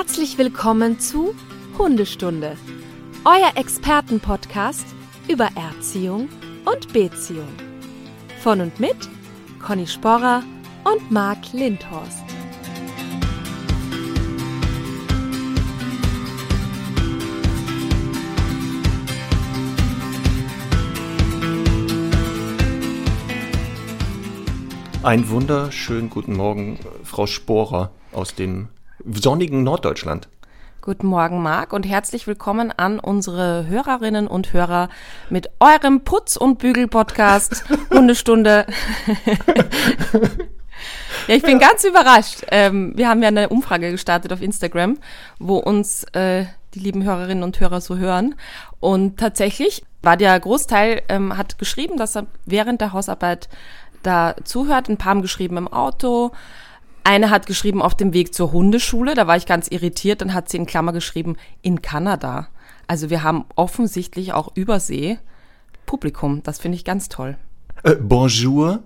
Herzlich willkommen zu Hundestunde, euer Expertenpodcast über Erziehung und Beziehung. Von und mit Conny Sporrer und Marc Lindhorst. Einen wunderschönen guten Morgen, Frau Sporer aus dem sonnigen Norddeutschland. Guten Morgen, Marc, und herzlich willkommen an unsere Hörerinnen und Hörer mit eurem Putz- und Bügel-Podcast Hundestunde. ja, ich bin ganz überrascht. Ähm, wir haben ja eine Umfrage gestartet auf Instagram, wo uns äh, die lieben Hörerinnen und Hörer so hören. Und tatsächlich war der Großteil, ähm, hat geschrieben, dass er während der Hausarbeit da zuhört. Ein paar haben geschrieben im Auto. Eine hat geschrieben auf dem Weg zur Hundeschule. Da war ich ganz irritiert. Dann hat sie in Klammer geschrieben in Kanada. Also wir haben offensichtlich auch Übersee Publikum. Das finde ich ganz toll. Äh, bonjour.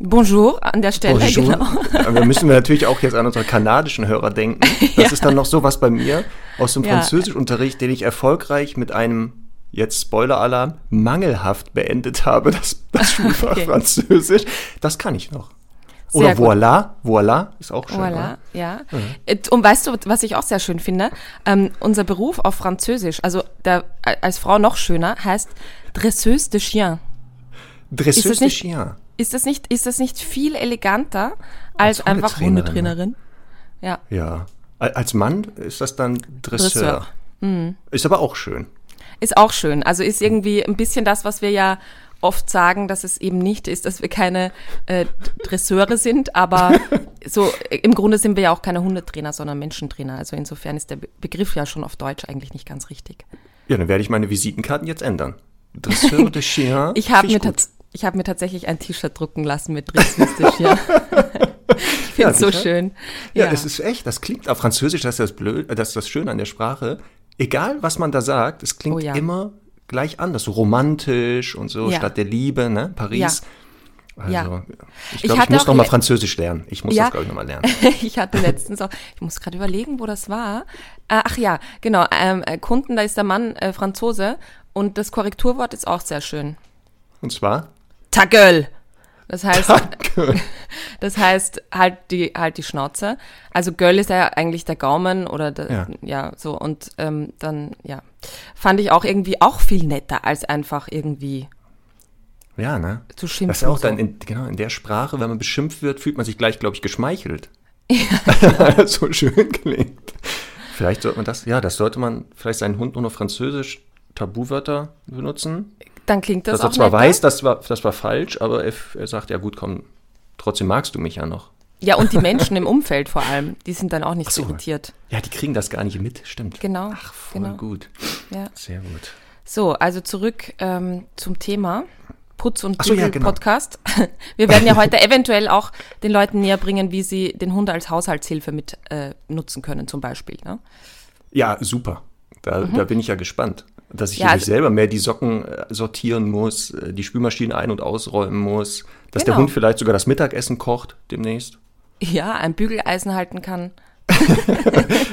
Bonjour an der Stelle. Bonjour. Genau. Wir müssen natürlich auch jetzt an unsere kanadischen Hörer denken. Das Ja. ist dann noch sowas bei mir aus dem Ja. Französischunterricht, den ich erfolgreich mit einem jetzt Spoiler-Alarm, mangelhaft beendet habe, das, das Schulfach Okay. Französisch. Das kann ich noch. Oder gut. voilà, voilà, ist auch schön. Voilà, oder? ja. Äh, Und weißt du, was ich auch sehr schön finde? Ähm, unser Beruf auf Französisch, also der, als Frau noch schöner, heißt Dresseuse de Chien. Dresseuse Ist das de Chien. Ist das nicht, ist das nicht viel eleganter als, Als einfach Hundetrainerin, Hundetrainerin? Ja. Ja. Al- Als Mann ist das dann Dresseur. Dresseur. Mhm. Ist aber auch schön. Ist auch schön. Also ist irgendwie ein bisschen das, was wir ja oft sagen, dass es eben nicht ist, dass wir keine äh, Dresseure sind, aber so äh, im Grunde sind wir ja auch keine Hundetrainer, sondern Menschentrainer. Also insofern ist der Be Begriff ja schon auf Deutsch eigentlich nicht ganz richtig. Ja, dann werde ich meine Visitenkarten jetzt ändern. Dresseur de Chien. Ich habe mir, ich hab mir tatsächlich ein T-Shirt drucken lassen mit Dresseuse de Chien. ich finde Ja, es so sicher. schön. Ja, es ist echt, das klingt auf Französisch, das ist das blöd, das ist das Schöne an der Sprache. Egal, was man da sagt, es klingt Oh ja. immer gleich anders, so romantisch und so, Ja. Stadt der Liebe, ne, Paris. Also, Ja. ich Ich glaube, ich, hatte muss noch mal Französisch lernen. Ich muss Ja. das, glaube ich, noch mal lernen. ich hatte letztens auch, ich muss gerade überlegen, wo das war. Äh, ach ja, genau, ähm, äh, Kunden, da ist der Mann äh, Franzose und das Korrekturwort ist auch sehr schön. Und zwar, Ta gueule. Das heißt, danke. das heißt halt die halt die Schnauze. Also Göll ist ja eigentlich der Gaumen oder der, ja. Ja. so und ähm, dann ja fand ich auch irgendwie auch viel netter als einfach irgendwie Ja, ne? zu schimpfen. Das ist auch so. dann, in, genau, in der Sprache, wenn man beschimpft wird, fühlt man sich gleich, glaube ich, geschmeichelt. Das so schön klingt. Vielleicht sollte man das, ja, das sollte man vielleicht seinen Hund nur noch französisch Tabuwörter benutzen. Dann klingt das dass er auch zwar netter. weiß, das war, das war falsch, aber er, er sagt, ja gut, komm, trotzdem magst du mich ja noch. Ja und die Menschen im Umfeld vor allem, die sind dann auch nicht so irritiert. Ja, die kriegen das gar nicht mit, stimmt. Genau. Ach, voll genau. gut. Ja. Sehr gut. So, also zurück ähm, zum Thema Putz- und so, ja, genau. Podcast. Wir werden ja heute eventuell auch den Leuten näher bringen, wie sie den Hund als Haushaltshilfe mit äh, nutzen können, zum Beispiel. Ne? Ja, super. Da, da bin ich ja gespannt. Dass ich. Ja, also- nicht selber mehr die Socken äh, sortieren muss, äh, die Spülmaschine ein- und ausräumen muss, dass der Genau. Hund vielleicht sogar das Mittagessen kocht demnächst. Ja, ein Bügeleisen halten kann.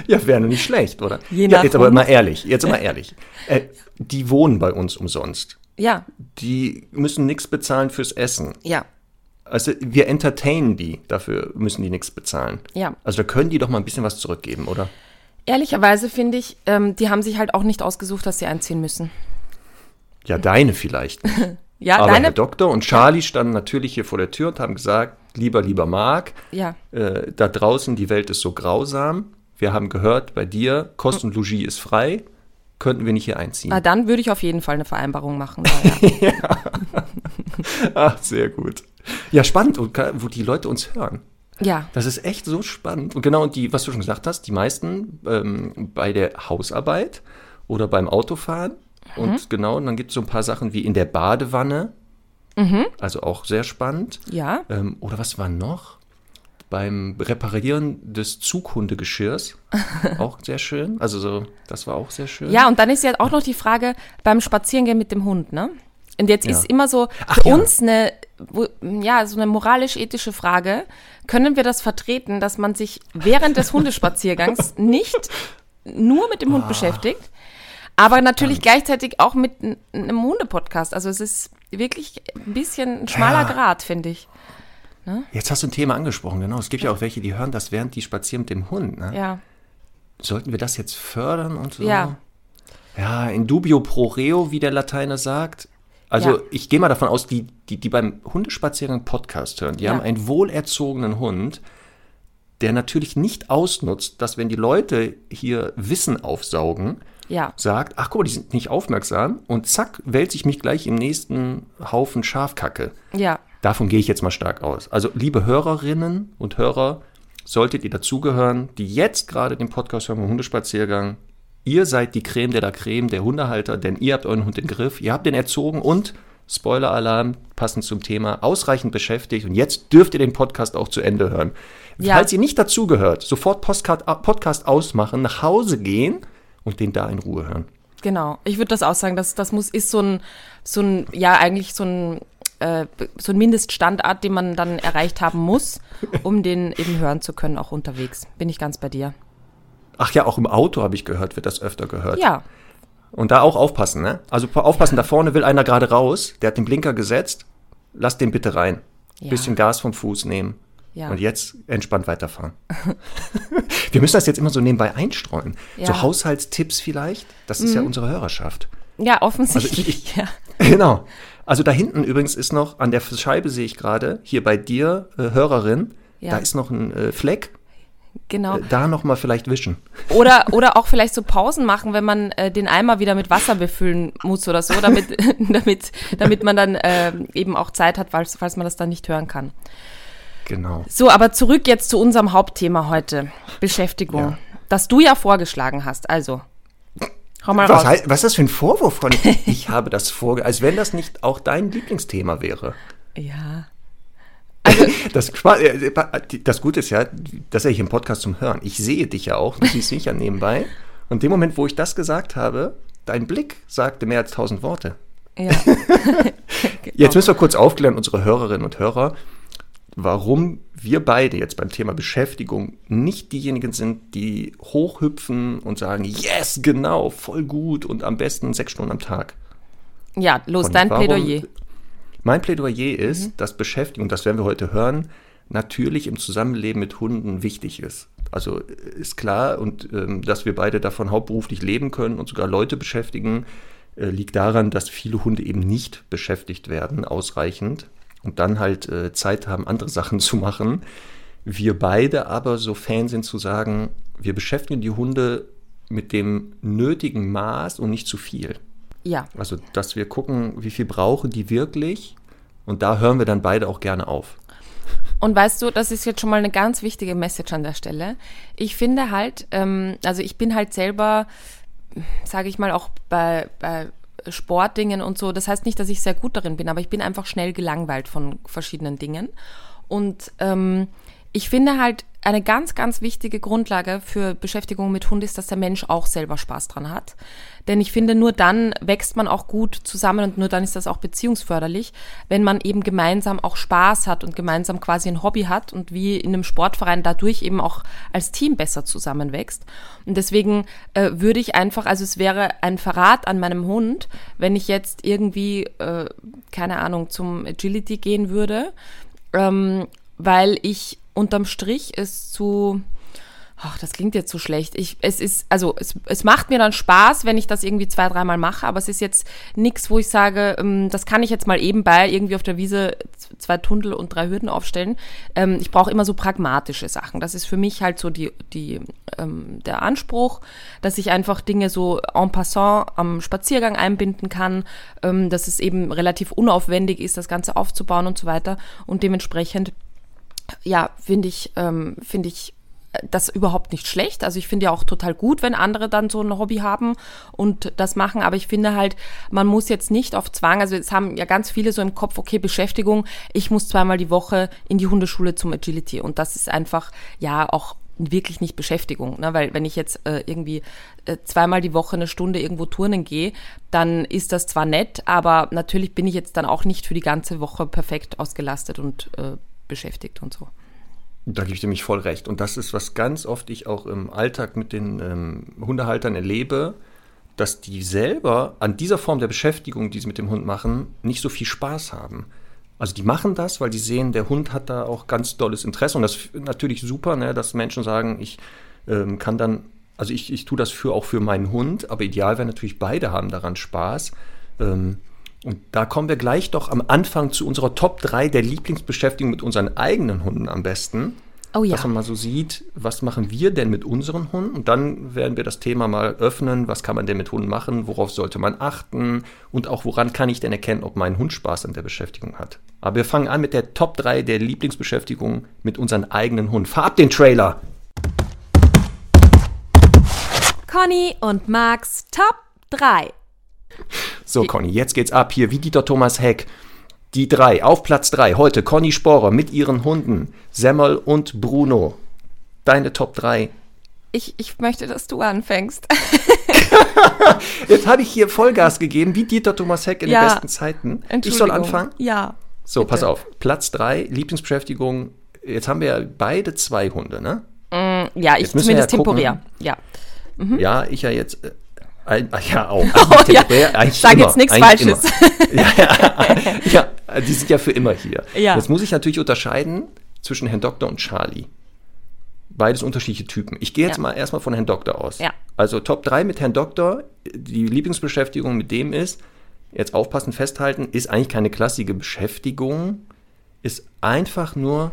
Ja, wäre nur nicht schlecht, oder? Je ja, jetzt aber Hund. mal ehrlich, jetzt mal ehrlich. Äh, die wohnen bei uns umsonst. Ja, Die müssen nichts bezahlen fürs Essen. ja, Also wir entertainen die, dafür müssen die nichts bezahlen. ja. Also da können die doch mal ein bisschen was zurückgeben, oder? Ehrlicherweise finde ich, ähm, die haben sich halt auch nicht ausgesucht, dass sie einziehen müssen. Ja, deine vielleicht. Ja, Aber deine. Herr Doktor und Charlie standen natürlich hier vor der Tür und haben gesagt, lieber, lieber Marc, Ja, äh, da draußen die Welt ist so grausam. Wir haben gehört, bei dir Kost und Logis ist frei. Könnten wir nicht hier einziehen? na, dann würde ich auf jeden Fall eine Vereinbarung machen. Ja. Ach, sehr gut. Ja, spannend, und wo die Leute uns hören. Ja. Das ist echt so spannend. Und genau, und die, was du schon gesagt hast, die meisten ähm, bei der Hausarbeit oder beim Autofahren. Mhm. Und genau, und dann gibt es so ein paar Sachen wie in der Badewanne. Also auch sehr spannend. ja. Ähm, oder was war noch? Beim Reparieren des Zughundegeschirrs. auch sehr schön. Also so, das war auch sehr schön. Ja, und dann ist ja auch noch die Frage beim Spazierengehen mit dem Hund, ne? Und jetzt Ja. ist immer so Ach für ja. uns eine wo, ja, so eine moralisch-ethische Frage. Können wir das vertreten, dass man sich während des Hundespaziergangs nicht nur mit dem Hund beschäftigt, aber natürlich gleichzeitig auch mit einem Hundepodcast? Also es ist wirklich ein bisschen ein schmaler Ja. Grad, finde ich. Jetzt hast du ein Thema angesprochen, genau. Es gibt ja auch welche, die hören das, während die spazieren mit dem Hund. Ne? Ja. Sollten wir das jetzt fördern und so? Ja. Ja, in dubio pro reo, wie der Lateiner sagt. Also Ja. ich gehe mal davon aus, die, die, die beim Hundespaziergang Podcast hören, die Ja. haben einen wohlerzogenen Hund, der natürlich nicht ausnutzt, dass wenn die Leute hier Wissen aufsaugen, Ja. sagt, ach guck mal, die sind nicht aufmerksam und zack, wälze ich mich gleich im nächsten Haufen Schafkacke. Ja. Davon gehe ich jetzt mal stark aus. Also, liebe Hörerinnen und Hörer, solltet ihr dazugehören, die jetzt gerade den Podcast hören vom Hundespaziergang. Ihr seid die Creme de la Creme, der Hundehalter, denn ihr habt euren Hund im Griff, ihr habt den erzogen und, Spoiler-Alarm, passend zum Thema, ausreichend beschäftigt und jetzt dürft ihr den Podcast auch zu Ende hören. Ja. Falls ihr nicht dazugehört, sofort Postcard, Podcast ausmachen, nach Hause gehen und den da in Ruhe hören. Genau. Ich würde das auch sagen, das, das muss, ist so ein, so ein, ja, eigentlich so ein, äh, so ein Mindeststandard, den man dann erreicht haben muss, um den eben hören zu können, auch unterwegs. Bin ich ganz bei dir. Ach ja, auch im Auto habe ich gehört, wird das öfter gehört. Ja, Und da auch aufpassen, ne? Also aufpassen, da vorne will einer gerade raus, der hat den Blinker gesetzt, lass den bitte rein. Ja. Bisschen Gas vom Fuß nehmen. Ja. Und jetzt entspannt weiterfahren. Wir müssen das jetzt immer so nebenbei einstreuen. Ja. So Haushaltstipps vielleicht, das ist ja unsere Hörerschaft. ja, offensichtlich. Also ich- ja. Genau. Also da hinten übrigens ist noch, an der Scheibe sehe ich gerade, hier bei dir, äh, Hörerin, da ist noch ein äh, Fleck, Genau. äh, da noch mal vielleicht wischen. Oder, oder auch vielleicht so Pausen machen, wenn man äh, den Eimer wieder mit Wasser befüllen muss oder so, damit, damit, damit man dann ähm, eben auch Zeit hat, falls, falls man das dann nicht hören kann. Genau. So, aber zurück jetzt zu unserem Hauptthema heute. Beschäftigung. Ja. Das du ja vorgeschlagen hast. Also, hau mal Was, raus. heißt, was ist das für ein Vorwurf von Ich habe das vorge... Als wenn das nicht auch dein Lieblingsthema wäre. Ja. Das, Qua- äh, das Gute ist ja, das ist ja hier im Podcast zum Hören. Ich sehe dich ja auch, du siehst mich ja nebenbei. Und dem Moment, wo ich das gesagt habe, dein Blick sagte mehr als tausend Worte. Ja. Jetzt müssen wir kurz aufklären, unsere Hörerinnen und Hörer, warum wir beide jetzt beim Thema Beschäftigung nicht diejenigen sind, die hochhüpfen und sagen, yes, genau, voll gut und am besten sechs Stunden am Tag. ja, los, Conny, dein warum- Plädoyer. Mein Plädoyer ist, dass Beschäftigung, das werden wir heute hören, natürlich im Zusammenleben mit Hunden wichtig ist. Also äh, ist klar und ähm, dass wir beide davon hauptberuflich leben können und sogar Leute beschäftigen, äh, liegt daran, dass viele Hunde eben nicht beschäftigt werden ausreichend und dann halt äh, Zeit haben, andere Sachen zu machen. Wir beide aber so Fan sind zu sagen, wir beschäftigen die Hunde mit dem nötigen Maß und nicht zu viel. Ja, Also, dass wir gucken, wie viel brauchen die wirklich. Und da hören wir dann beide auch gerne auf. Und weißt du, das ist jetzt schon mal eine ganz wichtige Message an der Stelle. Ich finde halt, ähm, also ich bin halt selber, sage ich mal, auch bei, bei Sportdingen und so. Das heißt nicht, dass ich sehr gut darin bin, aber ich bin einfach schnell gelangweilt von verschiedenen Dingen. Und ähm, ich finde halt, eine ganz, ganz wichtige Grundlage für Beschäftigung mit Hund ist, dass der Mensch auch selber Spaß dran hat. Denn ich finde, nur dann wächst man auch gut zusammen und nur dann ist das auch beziehungsförderlich, wenn man eben gemeinsam auch Spaß hat und gemeinsam quasi ein Hobby hat und wie in einem Sportverein dadurch eben auch als Team besser zusammenwächst. Und deswegen äh, würde ich einfach, also es wäre ein Verrat an meinem Hund, wenn ich jetzt irgendwie, äh, keine Ahnung, zum Agility gehen würde, ähm, weil ich unterm Strich es zu, ach, das klingt jetzt so schlecht. Ich, es ist, also es, es macht mir dann Spaß, wenn ich das irgendwie zwei, dreimal mache, aber es ist jetzt nichts, wo ich sage, ähm, das kann ich jetzt mal eben bei irgendwie auf der Wiese zwei Tunnel und drei Hürden aufstellen. Ähm, ich brauche immer so pragmatische Sachen. Das ist für mich halt so die, die, ähm, der Anspruch, dass ich einfach Dinge so en passant am Spaziergang einbinden kann, ähm, dass es eben relativ unaufwendig ist, das Ganze aufzubauen und so weiter. Und dementsprechend ja, finde ich, ähm, finde ich das überhaupt nicht schlecht. Also ich finde ja auch total gut, wenn andere dann so ein Hobby haben und das machen. Aber ich finde halt, man muss jetzt nicht auf Zwang, also jetzt haben ja ganz viele so im Kopf, okay, Beschäftigung, ich muss zweimal die Woche in die Hundeschule zum Agility. Und das ist einfach, ja, auch wirklich nicht Beschäftigung, ne? weil wenn ich jetzt äh, irgendwie äh, zweimal die Woche eine Stunde irgendwo turnen gehe, dann ist das zwar nett, aber natürlich bin ich jetzt dann auch nicht für die ganze Woche perfekt ausgelastet und äh, beschäftigt und so. Da gebe ich dir mich voll recht. Und das ist, was ganz oft ich auch im Alltag mit den ähm, Hundehaltern erlebe, dass die selber an dieser Form der Beschäftigung, die sie mit dem Hund machen, nicht so viel Spaß haben. Also die machen das, weil die sehen, der Hund hat da auch ganz dolles Interesse und das ist natürlich super, ne, dass Menschen sagen, ich ähm, kann dann, also ich, ich tue das für auch für meinen Hund, aber ideal wäre natürlich, beide haben daran Spaß. Ähm, und da kommen wir gleich doch am Anfang zu unserer Top 3 der Lieblingsbeschäftigung mit unseren eigenen Hunden am besten. Oh ja. Dass man mal so sieht, was machen wir denn mit unseren Hunden? Und dann werden wir das Thema mal öffnen. Was kann man denn mit Hunden machen? Worauf sollte man achten? Und auch woran kann ich denn erkennen, ob mein Hund Spaß an der Beschäftigung hat? Aber wir fangen an mit der Top 3 der Lieblingsbeschäftigung mit unseren eigenen Hunden. Fahr ab den Trailer! Conny und Max Top 3. So, Conny, jetzt geht's ab hier wie Dieter Thomas Heck. Die drei, auf Platz drei, heute Conny Sporer mit ihren Hunden, Semmel und Bruno. Deine Top 3. Ich, ich möchte, dass du anfängst. Jetzt habe ich hier Vollgas gegeben, wie Dieter Thomas Heck in Ja. den besten Zeiten. Ich soll anfangen? Ja. So, pass auf. Platz 3, Lieblingsbeschäftigung. Jetzt haben wir ja beide zwei Hunde, ne? Ja, ich zumindest ja temporär. Ja. Ja, ich ja jetzt. Ein, ja, auch. Oh, ja. temporär, eigentlich Sag immer, jetzt nichts Falsches. Ja, ja, ja, die sind ja für immer hier. Ja. Jetzt muss ich natürlich unterscheiden zwischen Herrn Doktor und Charlie. Beides unterschiedliche Typen. Ich gehe jetzt Ja. mal erstmal von Herrn Doktor aus. Ja. Also Top 3 mit Herrn Doktor. Die Lieblingsbeschäftigung mit dem ist, jetzt aufpassen, festhalten, ist eigentlich keine klassische Beschäftigung, ist einfach nur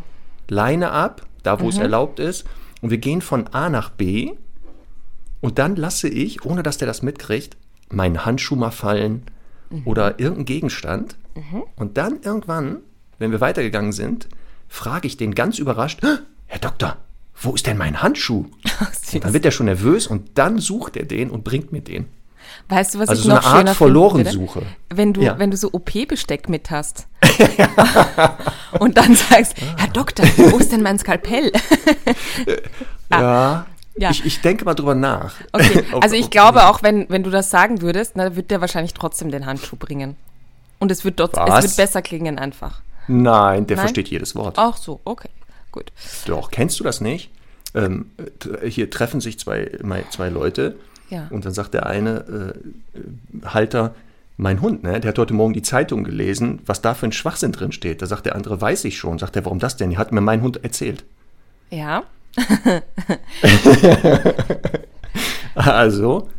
Leine ab, da wo es Mhm. erlaubt ist. Und wir gehen von A nach B und dann lasse ich, ohne dass der das mitkriegt, meinen Handschuh mal fallen oder irgendeinen Gegenstand. Und dann irgendwann, wenn wir weitergegangen sind, frage ich den ganz überrascht, "Hä, Herr Doktor, wo ist denn mein Handschuh? Und dann wird er schon nervös und dann sucht er den und bringt mir den. Weißt du, was Also ich so eine noch Art finden würde? Verlorensuche. Wenn du, Ja. wenn du so OP-Besteck mit hast. und dann sagst, Herr Doktor, wo ist denn mein Skalpell? Ja. Ja. Ich, ich denke mal drüber nach. Okay, also ich glaube auch, wenn, wenn du das sagen würdest, dann wird der wahrscheinlich trotzdem den Handschuh bringen. Und es wird, dort, es wird besser klingen einfach. Nein, der Nein? versteht jedes Wort. Ach so, okay, gut. Doch, kennst du das nicht? Ähm, hier treffen sich zwei, zwei Leute Ja. und dann sagt der eine äh, äh, Halter, mein Hund, ne, der hat heute Morgen die Zeitung gelesen, was da für ein Schwachsinn drin steht. Da sagt der andere, weiß ich schon. Sagt er, warum das denn? Die hat mir mein Hund erzählt. Ja, Also,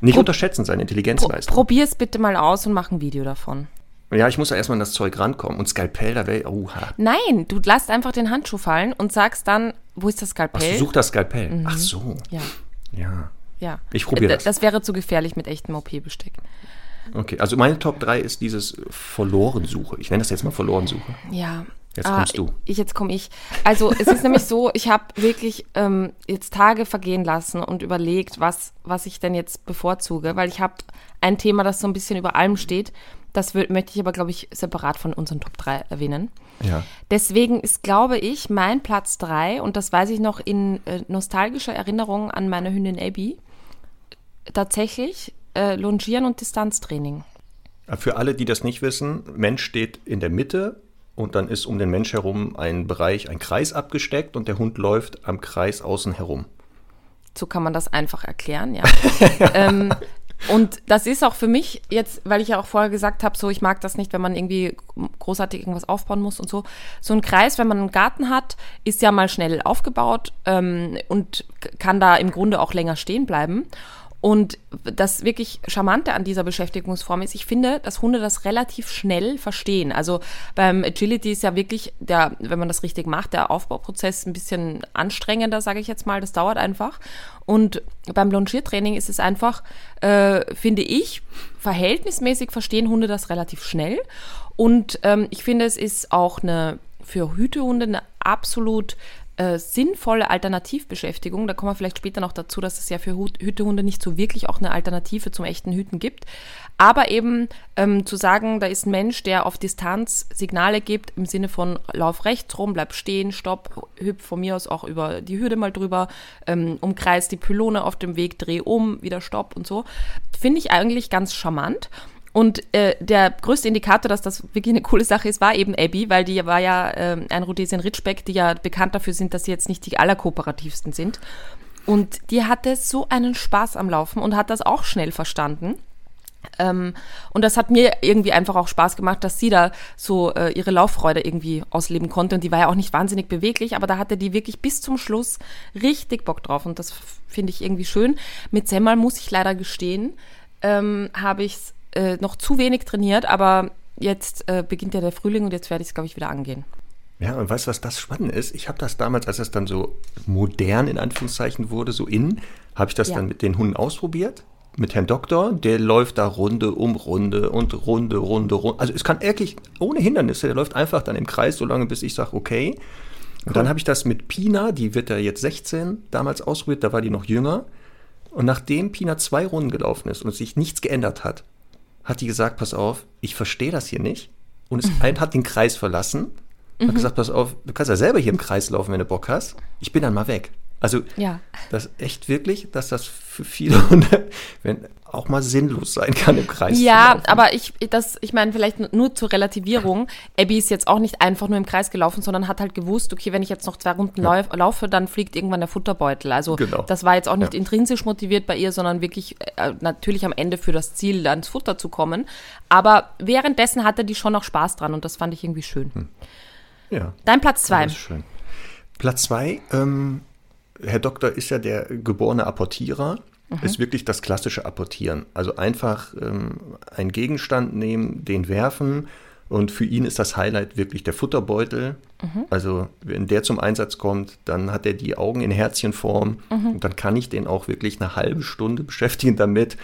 nicht Pro- unterschätzen seine Pro Intelligenzleistung. probier es bitte mal aus und mach ein Video davon. ja, ich muss ja erstmal an das Zeug rankommen. Und Skalpell, da wäre, oha. Nein, du lässt einfach den Handschuh fallen und sagst dann, wo ist das Ach, Skalpell? du such das Skalpell. Ach so. ja, Ja. ja. Ich probier Äh, das. Das wäre zu gefährlich mit echtem OP-Besteck. Okay, also meine Top 3 ist dieses Verlorensuche. Ich nenne das jetzt mal Verlorensuche. Ja. Jetzt Ah, kommst du. Ich, jetzt komme ich. Also es ist nämlich so, ich habe wirklich ähm, jetzt Tage vergehen lassen und überlegt, was, was ich denn jetzt bevorzuge, weil ich habe ein Thema, das so ein bisschen über allem steht. Das wür- möchte ich aber, glaube ich, separat von unseren Top 3 erwähnen. Ja. Deswegen ist, glaube ich, mein Platz 3, und das weiß ich noch in äh, nostalgischer Erinnerung an meine Hündin Abby, tatsächlich äh, Longieren und Distanztraining. Für alle, die das nicht wissen, Mensch steht in der Mitte und dann ist um den Mensch herum ein Bereich, ein Kreis abgesteckt und der Hund läuft am Kreis außen herum. So kann man das einfach erklären, ja. ähm, und das ist auch für mich jetzt, weil ich ja auch vorher gesagt habe, so ich mag das nicht, wenn man irgendwie großartig irgendwas aufbauen muss und so. So ein Kreis, wenn man einen Garten hat, ist ja mal schnell aufgebaut ähm, und kann da im Grunde auch länger stehen bleiben. Und das wirklich Charmante an dieser Beschäftigungsform ist, ich finde, dass Hunde das relativ schnell verstehen. Also beim Agility ist ja wirklich, der, wenn man das richtig macht, der Aufbauprozess ein bisschen anstrengender, sage ich jetzt mal. Das dauert einfach. Und beim Longiertraining ist es einfach, äh, finde ich, verhältnismäßig verstehen Hunde das relativ schnell. Und ähm, ich finde, es ist auch eine für Hütehunde eine absolut äh, sinnvolle Alternativbeschäftigung. Da kommen wir vielleicht später noch dazu, dass es ja für Hut Hütehunde nicht so wirklich auch eine Alternative zum echten Hüten gibt. Aber eben ähm, zu sagen, da ist ein Mensch, der auf Distanz Signale gibt im Sinne von lauf rechts rum, bleib stehen, stopp, hüpf von mir aus auch über die Hürde mal drüber, ähm, umkreis die Pylone auf dem Weg, dreh um, wieder stopp und so, finde ich eigentlich ganz charmant. Und äh, der größte Indikator, dass das wirklich eine coole Sache ist, war eben Abby, weil die war ja äh, ein Rhodesian Ridgeback, die ja bekannt dafür sind, dass sie jetzt nicht die allerkooperativsten sind. Und die hatte so einen Spaß am Laufen und hat das auch schnell verstanden. Ähm, und das hat mir irgendwie einfach auch Spaß gemacht, dass sie da so äh, ihre Lauffreude irgendwie ausleben konnte. Und die war ja auch nicht wahnsinnig beweglich, aber da hatte die wirklich bis zum Schluss richtig Bock drauf. Und das finde ich irgendwie schön. Mit Semmel muss ich leider gestehen, ähm, habe ich es äh, noch zu wenig trainiert, aber jetzt äh, beginnt ja der Frühling und jetzt werde ich es, glaube ich, wieder angehen. Ja, und weißt du, was das spannend ist? Ich habe das damals, als es dann so modern in Anführungszeichen wurde, so in, habe ich das ja. dann mit den Hunden ausprobiert. Mit Herrn Doktor, der läuft da Runde um Runde und Runde, Runde, Runde. Also es kann wirklich ohne Hindernisse, der läuft einfach dann im Kreis, so lange bis ich sage, okay. Und cool. dann habe ich das mit Pina, die wird ja jetzt 16, damals ausprobiert, da war die noch jünger. Und nachdem Pina zwei Runden gelaufen ist und sich nichts geändert hat, hat die gesagt, pass auf, ich verstehe das hier nicht. Und es mhm. hat den Kreis verlassen. Mhm. Hat gesagt, pass auf, du kannst ja selber hier im Kreis laufen, wenn du Bock hast. Ich bin dann mal weg. Also ja. das echt wirklich, dass das für viele Hunde wenn, auch mal sinnlos sein kann im Kreis. Ja, aber ich, das, ich meine, vielleicht nur zur Relativierung. Abby ist jetzt auch nicht einfach nur im Kreis gelaufen, sondern hat halt gewusst, okay, wenn ich jetzt noch zwei Runden ja. laufe, dann fliegt irgendwann der Futterbeutel. Also genau. das war jetzt auch nicht ja. intrinsisch motiviert bei ihr, sondern wirklich äh, natürlich am Ende für das Ziel, ans Futter zu kommen. Aber währenddessen hatte die schon noch Spaß dran und das fand ich irgendwie schön. Hm. Ja. Dein Platz zwei. Das ist schön. Platz zwei, ähm, Herr Doktor ist ja der geborene Apportierer, mhm. ist wirklich das klassische Apportieren. Also einfach ähm, einen Gegenstand nehmen, den werfen und für ihn ist das Highlight wirklich der Futterbeutel. Mhm. Also wenn der zum Einsatz kommt, dann hat er die Augen in Herzchenform mhm. und dann kann ich den auch wirklich eine halbe Stunde beschäftigen damit,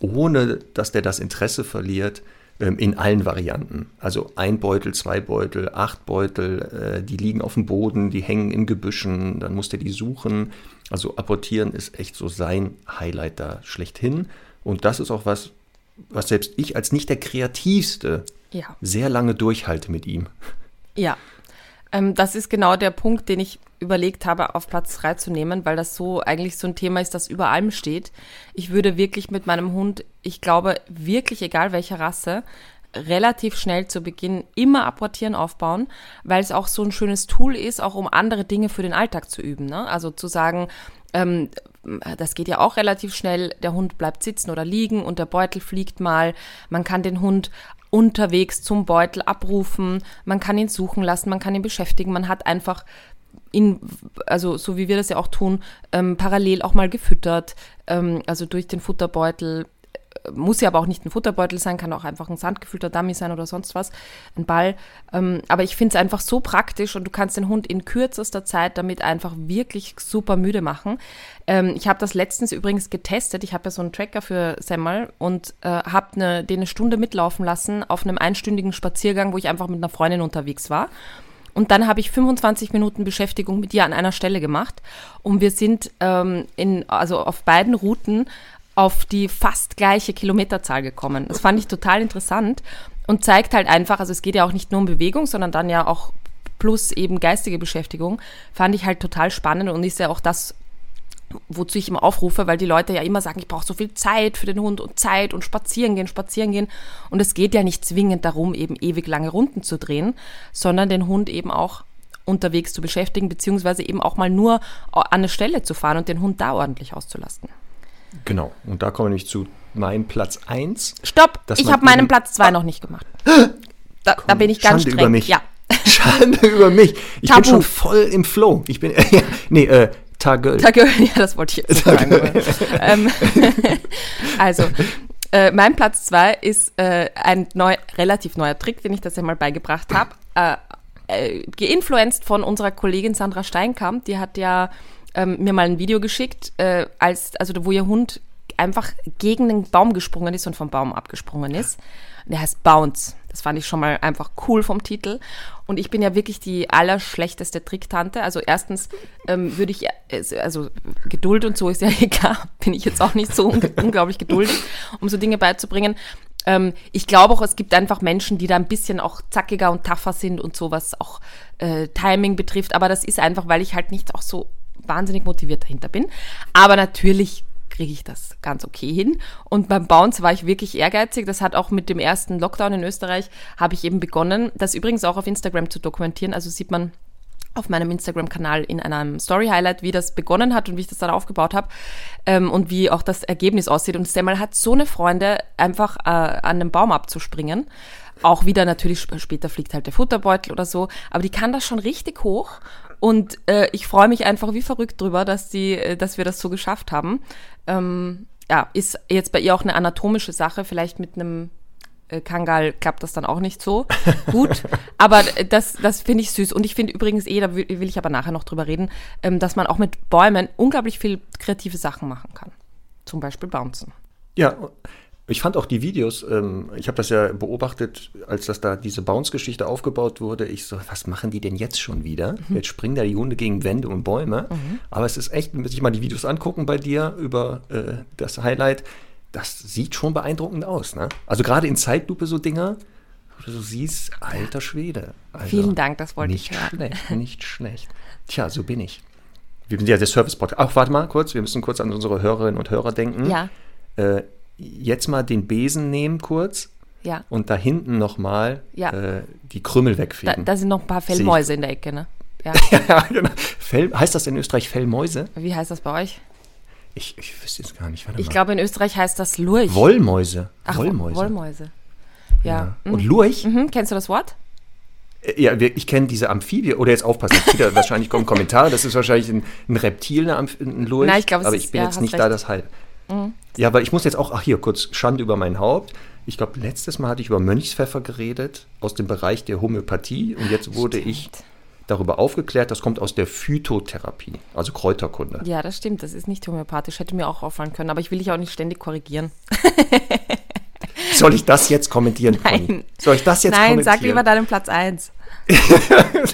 ohne dass der das Interesse verliert ähm, in allen Varianten. Also ein Beutel, zwei Beutel, acht Beutel, äh, die liegen auf dem Boden, die hängen in Gebüschen, dann muss der die suchen. Also apportieren ist echt so sein Highlight da schlechthin. Und das ist auch was, was selbst ich als nicht der kreativste ja. sehr lange durchhalte mit ihm. Ja, ähm, das ist genau der Punkt, den ich überlegt habe, auf Platz 3 zu nehmen, weil das so eigentlich so ein Thema ist, das über allem steht. Ich würde wirklich mit meinem Hund, ich glaube, wirklich egal welcher Rasse, relativ schnell zu Beginn immer apportieren aufbauen, weil es auch so ein schönes Tool ist, auch um andere Dinge für den Alltag zu üben. Ne? Also zu sagen, ähm, das geht ja auch relativ schnell, der Hund bleibt sitzen oder liegen und der Beutel fliegt mal. Man kann den Hund unterwegs zum Beutel abrufen, man kann ihn suchen lassen, man kann ihn beschäftigen, man hat einfach ihn, also so wie wir das ja auch tun, ähm, parallel auch mal gefüttert, ähm, also durch den Futterbeutel. Muss ja aber auch nicht ein Futterbeutel sein, kann auch einfach ein sandgefüllter Dummy sein oder sonst was, ein Ball. Ähm, aber ich finde es einfach so praktisch und du kannst den Hund in kürzester Zeit damit einfach wirklich super müde machen. Ähm, ich habe das letztens übrigens getestet. Ich habe ja so einen Tracker für Semmel und äh, habe ne, den eine Stunde mitlaufen lassen auf einem einstündigen Spaziergang, wo ich einfach mit einer Freundin unterwegs war. Und dann habe ich 25 Minuten Beschäftigung mit ihr an einer Stelle gemacht. Und wir sind ähm, in, also auf beiden Routen auf die fast gleiche Kilometerzahl gekommen. Das fand ich total interessant und zeigt halt einfach, also es geht ja auch nicht nur um Bewegung, sondern dann ja auch plus eben geistige Beschäftigung, fand ich halt total spannend und ist ja auch das, wozu ich immer aufrufe, weil die Leute ja immer sagen, ich brauche so viel Zeit für den Hund und Zeit und spazieren gehen, spazieren gehen. Und es geht ja nicht zwingend darum, eben ewig lange Runden zu drehen, sondern den Hund eben auch unterwegs zu beschäftigen, beziehungsweise eben auch mal nur an eine Stelle zu fahren und den Hund da ordentlich auszulasten. Genau, und da kommen wir nämlich zu meinem Platz 1. Stopp, ich habe meinen Platz 2 ah. noch nicht gemacht. Da, Komm, da bin ich ganz Schande streng. Über mich. Ja. Schande über mich. Ich Tabu. bin schon voll im Flow. Ich bin, nee, äh, Tagöl. Tagöl, ja, das wollte ich jetzt sagen. ähm, also, äh, mein Platz 2 ist äh, ein neu, relativ neuer Trick, den ich das einmal beigebracht habe. Äh, äh, geinfluenced von unserer Kollegin Sandra Steinkamp. Die hat ja ähm, mir mal ein Video geschickt, äh, als, also wo ihr Hund einfach gegen den Baum gesprungen ist und vom Baum abgesprungen ist. Der heißt Bounce. Das fand ich schon mal einfach cool vom Titel. Und ich bin ja wirklich die allerschlechteste Tricktante. Also erstens ähm, würde ich, äh, also Geduld und so ist ja klar, bin ich jetzt auch nicht so un unglaublich geduldig, um so Dinge beizubringen. Ähm, ich glaube auch, es gibt einfach Menschen, die da ein bisschen auch zackiger und tougher sind und so, was auch äh, Timing betrifft. Aber das ist einfach, weil ich halt nicht auch so wahnsinnig motiviert dahinter bin. Aber natürlich kriege ich das ganz okay hin. Und beim Bounce war ich wirklich ehrgeizig. Das hat auch mit dem ersten Lockdown in Österreich, habe ich eben begonnen, das übrigens auch auf Instagram zu dokumentieren. Also sieht man auf meinem Instagram-Kanal in einem Story-Highlight, wie das begonnen hat und wie ich das dann aufgebaut habe ähm, und wie auch das Ergebnis aussieht. Und Stemmel hat so eine Freunde, einfach äh, an dem Baum abzuspringen. Auch wieder natürlich später fliegt halt der Futterbeutel oder so, aber die kann das schon richtig hoch und äh, ich freue mich einfach wie verrückt drüber, dass die, äh, dass wir das so geschafft haben. Ähm, ja, ist jetzt bei ihr auch eine anatomische Sache, vielleicht mit einem äh, Kangal klappt das dann auch nicht so gut. aber das, das finde ich süß. Und ich finde übrigens eh, da will, will, ich aber nachher noch drüber reden, ähm, dass man auch mit Bäumen unglaublich viel kreative Sachen machen kann. Zum Beispiel bouncen. Ja, ich fand auch die Videos, ähm, ich habe das ja beobachtet, als das da diese Bounce-Geschichte aufgebaut wurde. Ich so, was machen die denn jetzt schon wieder? Mhm. Jetzt springen da die Hunde gegen Wände und Bäume. Mhm. Aber es ist echt, wenn sich mal die Videos angucken bei dir über äh, das Highlight, das sieht schon beeindruckend aus. Ne? Also gerade in Zeitlupe so Dinger, wo du so siehst, alter Schwede. Also Vielen Dank, das wollte ich hören. Nicht schlecht, nicht schlecht. Tja, so bin ich. Wir sind ja der Service-Podcast. Ach, warte mal kurz, wir müssen kurz an unsere Hörerinnen und Hörer denken. Ja. Äh, jetzt mal den Besen nehmen kurz. Ja. Und da hinten nochmal Ja. äh, die Krümel wegfegen. Da, da sind noch ein paar Fellmäuse in der Ecke, ne? Ja. ja, genau. Fell, heißt das in Österreich Fellmäuse? Wie heißt das bei euch? Ich, ich wüsste jetzt gar nicht. Warte Ich mal. glaube, in Österreich heißt das Lurch. Wollmäuse. Ach, Wollmäuse. Wollmäuse. Ja. Ja. Und Lurch? Mhm. Kennst du das Wort? Äh, Ja, ich kenne diese Amphibie. Oder jetzt aufpassen, wieder, wahrscheinlich kommen Kommentare. Das ist wahrscheinlich ein, ein Reptil, eine Amph ein Lurch. Nein, ich glaube, es Aber ist- ich bin ja, jetzt nicht recht. Mhm. da das Ja, weil ich muss jetzt auch, ach hier, kurz Schande über mein Haupt. Ich glaube, letztes Mal hatte ich über Mönchspfeffer geredet, aus dem Bereich der Homöopathie. Und jetzt wurde ich darüber aufgeklärt, das kommt aus der Phytotherapie, also Kräuterkunde. Ja, das stimmt. Das ist nicht homöopathisch. Hätte mir auch auffallen können. Aber ich will dich auch nicht ständig korrigieren. Soll ich das jetzt kommentieren? Conny? Nein. Soll ich das jetzt Nein, kommentieren? sag lieber deinen Platz 1.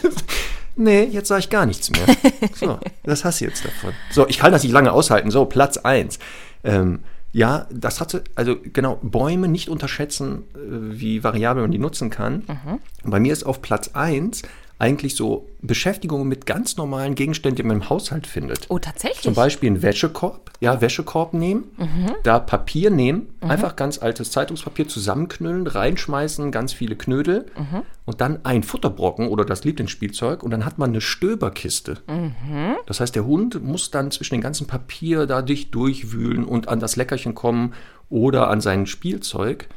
Nee, jetzt sage ich gar nichts mehr. So, das hast du jetzt davon. So, ich kann das nicht lange aushalten. So, Platz 1. Ähm, ja, das hatte, also genau, Bäume nicht unterschätzen, äh, wie variabel man die nutzen kann. Bei mir ist auf Platz 1 eigentlich so Beschäftigung mit ganz normalen Gegenständen, die man im Haushalt findet. Oh, tatsächlich? Zum Beispiel einen Wäschekorb, ja, Wäschekorb nehmen, da Papier nehmen, einfach ganz altes Zeitungspapier zusammenknüllen, reinschmeißen, ganz viele Knödel und dann ein Futterbrocken oder das Lieblingsspielzeug und dann hat man eine Stöberkiste. Das heißt, der Hund muss dann zwischen den ganzen Papier da dich durchwühlen und an das Leckerchen kommen oder an sein Spielzeug.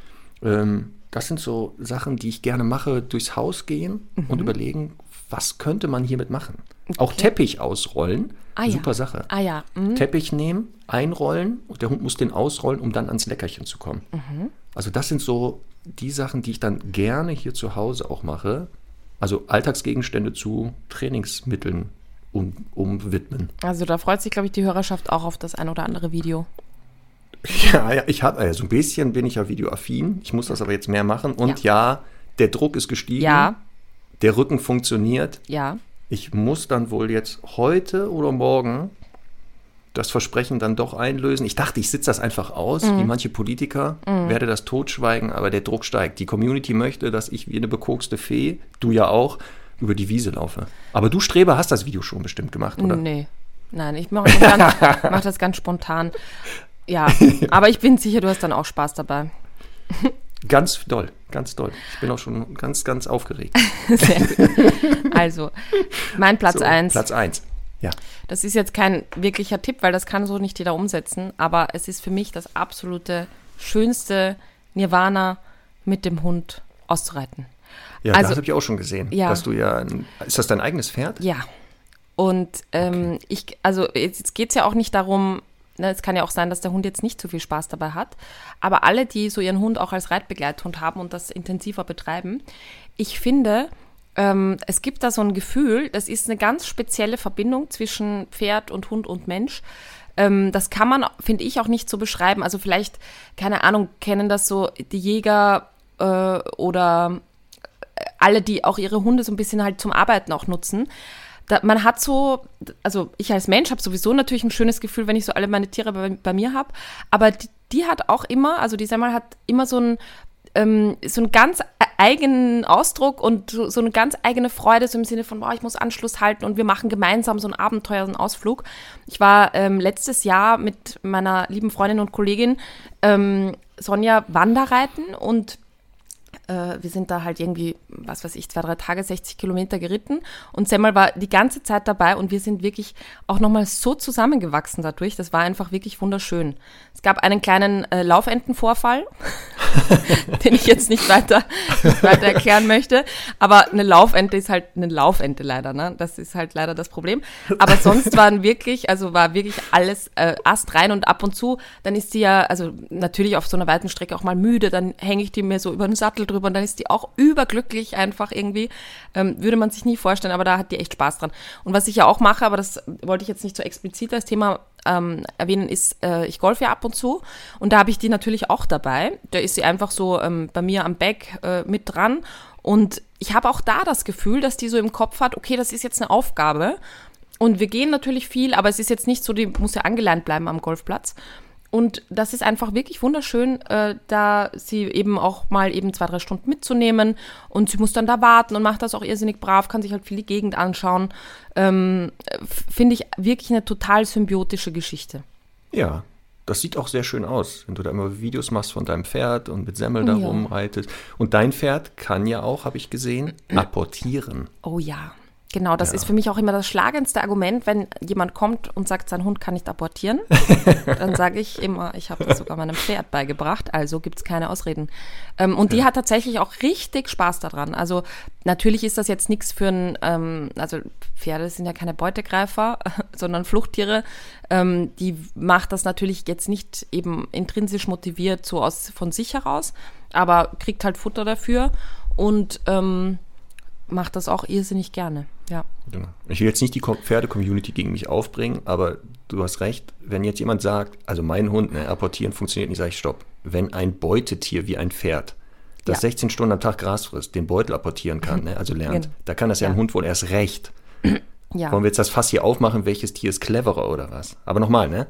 Ähm, das sind so Sachen, die ich gerne mache, durchs Haus gehen und überlegen, was könnte man hiermit machen. Auch Teppich ausrollen, Ah ja. super Sache. Ah ja. Mhm. Teppich nehmen, einrollen und der Hund muss den ausrollen, um dann ans Leckerchen zu kommen. Mhm. Also das sind so die Sachen, die ich dann gerne hier zu Hause auch mache. Also Alltagsgegenstände zu Trainingsmitteln um, umwidmen. Also da freut sich, glaube ich, die Hörerschaft auch auf das ein oder andere Video. Ja, ja, ich habe, also ein bisschen bin ich ja videoaffin. Ich muss das aber jetzt mehr machen. Und ja, der Druck ist gestiegen. Ja, Der Rücken funktioniert. ja. Ich muss dann wohl jetzt heute oder morgen das Versprechen dann doch einlösen. Ich dachte, ich sitze das einfach aus, Mhm. wie manche Politiker, werde das totschweigen, aber der Druck steigt. Die Community möchte, dass ich wie eine bekokste Fee, du ja auch, über die Wiese laufe. Aber du, Streber, hast das Video schon bestimmt gemacht, oder? Nee. Nein, ich mache das, mach das ganz spontan. Ja, aber ich bin sicher, du hast dann auch Spaß dabei. Ganz doll, ganz doll. Ich bin auch schon ganz, ganz aufgeregt. Sehr gut. Also, mein Platz So, 1. Platz 1. Ja. Das ist jetzt kein wirklicher Tipp, weil das kann so nicht jeder umsetzen, aber es ist für mich das absolute schönste Nirvana mit dem Hund auszureiten. Ja, Also- das habe ich auch schon gesehen. Ja. Dass du ja, ein, ist das dein eigenes Pferd? Ja. Und ähm, ich, also jetzt, jetzt geht es ja auch nicht darum, ne, es kann ja auch sein, dass der Hund jetzt nicht so viel Spaß dabei hat, aber alle, die so ihren Hund auch als Reitbegleithund haben und das intensiver betreiben, ich finde, ähm, es gibt da so ein Gefühl, das ist eine ganz spezielle Verbindung zwischen Pferd und Hund und Mensch. Ähm, das kann man, finde ich, auch nicht so beschreiben. Also vielleicht, keine Ahnung, kennen das so die Jäger äh, oder alle, die auch ihre Hunde so ein bisschen halt zum Arbeiten auch nutzen. Da, man hat so, also ich als Mensch habe sowieso natürlich ein schönes Gefühl, wenn ich so alle meine Tiere bei, bei mir habe, aber die, die hat auch immer, also die Semmel hat immer so ein, ähm, so einen ganz eigenen Ausdruck und so, so, eine ganz eigene Freude, so im Sinne von, boah, ich muss Anschluss halten und wir machen gemeinsam so ein Abenteuer, so einen Ausflug. Ich war ähm, letztes Jahr mit meiner lieben Freundin und Kollegin ähm, Sonja Wanderreiten und äh, wir sind da halt irgendwie, was weiß ich, zwei, drei Tage, 60 Kilometer geritten und Semmel war die ganze Zeit dabei und wir sind wirklich auch nochmal so zusammengewachsen dadurch. Das war einfach wirklich wunderschön. Es gab einen kleinen äh, Laufentenvorfall, den ich jetzt nicht weiter, nicht weiter erklären möchte, aber eine Laufente ist halt eine Laufente leider, ne? Das ist halt leider das Problem. Aber sonst waren wirklich, also war wirklich alles äh, Ast rein und ab und zu, dann ist sie ja, also natürlich auf so einer weiten Strecke auch mal müde, dann hänge ich die mir so über den Sattel drüber und dann ist die auch überglücklich einfach irgendwie. Ähm, würde man sich nie vorstellen, aber da hat die echt Spaß dran. Und was ich ja auch mache, aber das wollte ich jetzt nicht so explizit als Thema ähm, erwähnen, ist, äh, ich golfe ja ab und zu und da habe ich die natürlich auch dabei. Da ist sie einfach so ähm, bei mir am Back äh, mit dran und ich habe auch da das Gefühl, dass die so im Kopf hat, okay, das ist jetzt eine Aufgabe und wir gehen natürlich viel, aber es ist jetzt nicht so, die muss ja angeleint bleiben am Golfplatz. Und das ist einfach wirklich wunderschön, äh, da sie eben auch mal eben zwei, drei Stunden mitzunehmen. Und sie muss dann da warten und macht das auch irrsinnig brav, kann sich halt viel die Gegend anschauen. Ähm, Finde ich wirklich eine total symbiotische Geschichte. Ja, das sieht auch sehr schön aus, wenn du da immer Videos machst von deinem Pferd und mit Semmel da ja. rumreitest. Und dein Pferd kann ja auch, habe ich gesehen, apportieren. Oh ja. Genau, das ja. ist für mich auch immer das schlagendste Argument, wenn jemand kommt und sagt, sein Hund kann nicht abortieren. dann sage ich immer, ich habe das sogar meinem Pferd beigebracht, also gibt es keine Ausreden. Ähm, und ja. die hat tatsächlich auch richtig Spaß daran. Also natürlich ist das jetzt nichts für ein, ähm, also Pferde sind ja keine Beutegreifer, sondern Fluchttiere. Ähm, die macht das natürlich jetzt nicht eben intrinsisch motiviert, so aus von sich heraus, aber kriegt halt Futter dafür und ähm, macht das auch irrsinnig gerne. Ja. Genau. Ich will jetzt nicht die Pferde-Community gegen mich aufbringen, aber du hast recht, wenn jetzt jemand sagt, also mein Hund, ne, apportieren funktioniert nicht, sage ich stopp. Wenn ein Beutetier wie ein Pferd, das ja. 16 Stunden am Tag Gras frisst, den Beutel apportieren kann, ne, also lernt, genau. da kann das ja, ja ein Hund wohl erst recht. Ja. Wollen wir jetzt das Fass hier aufmachen, welches Tier ist cleverer oder was? Aber nochmal, ne?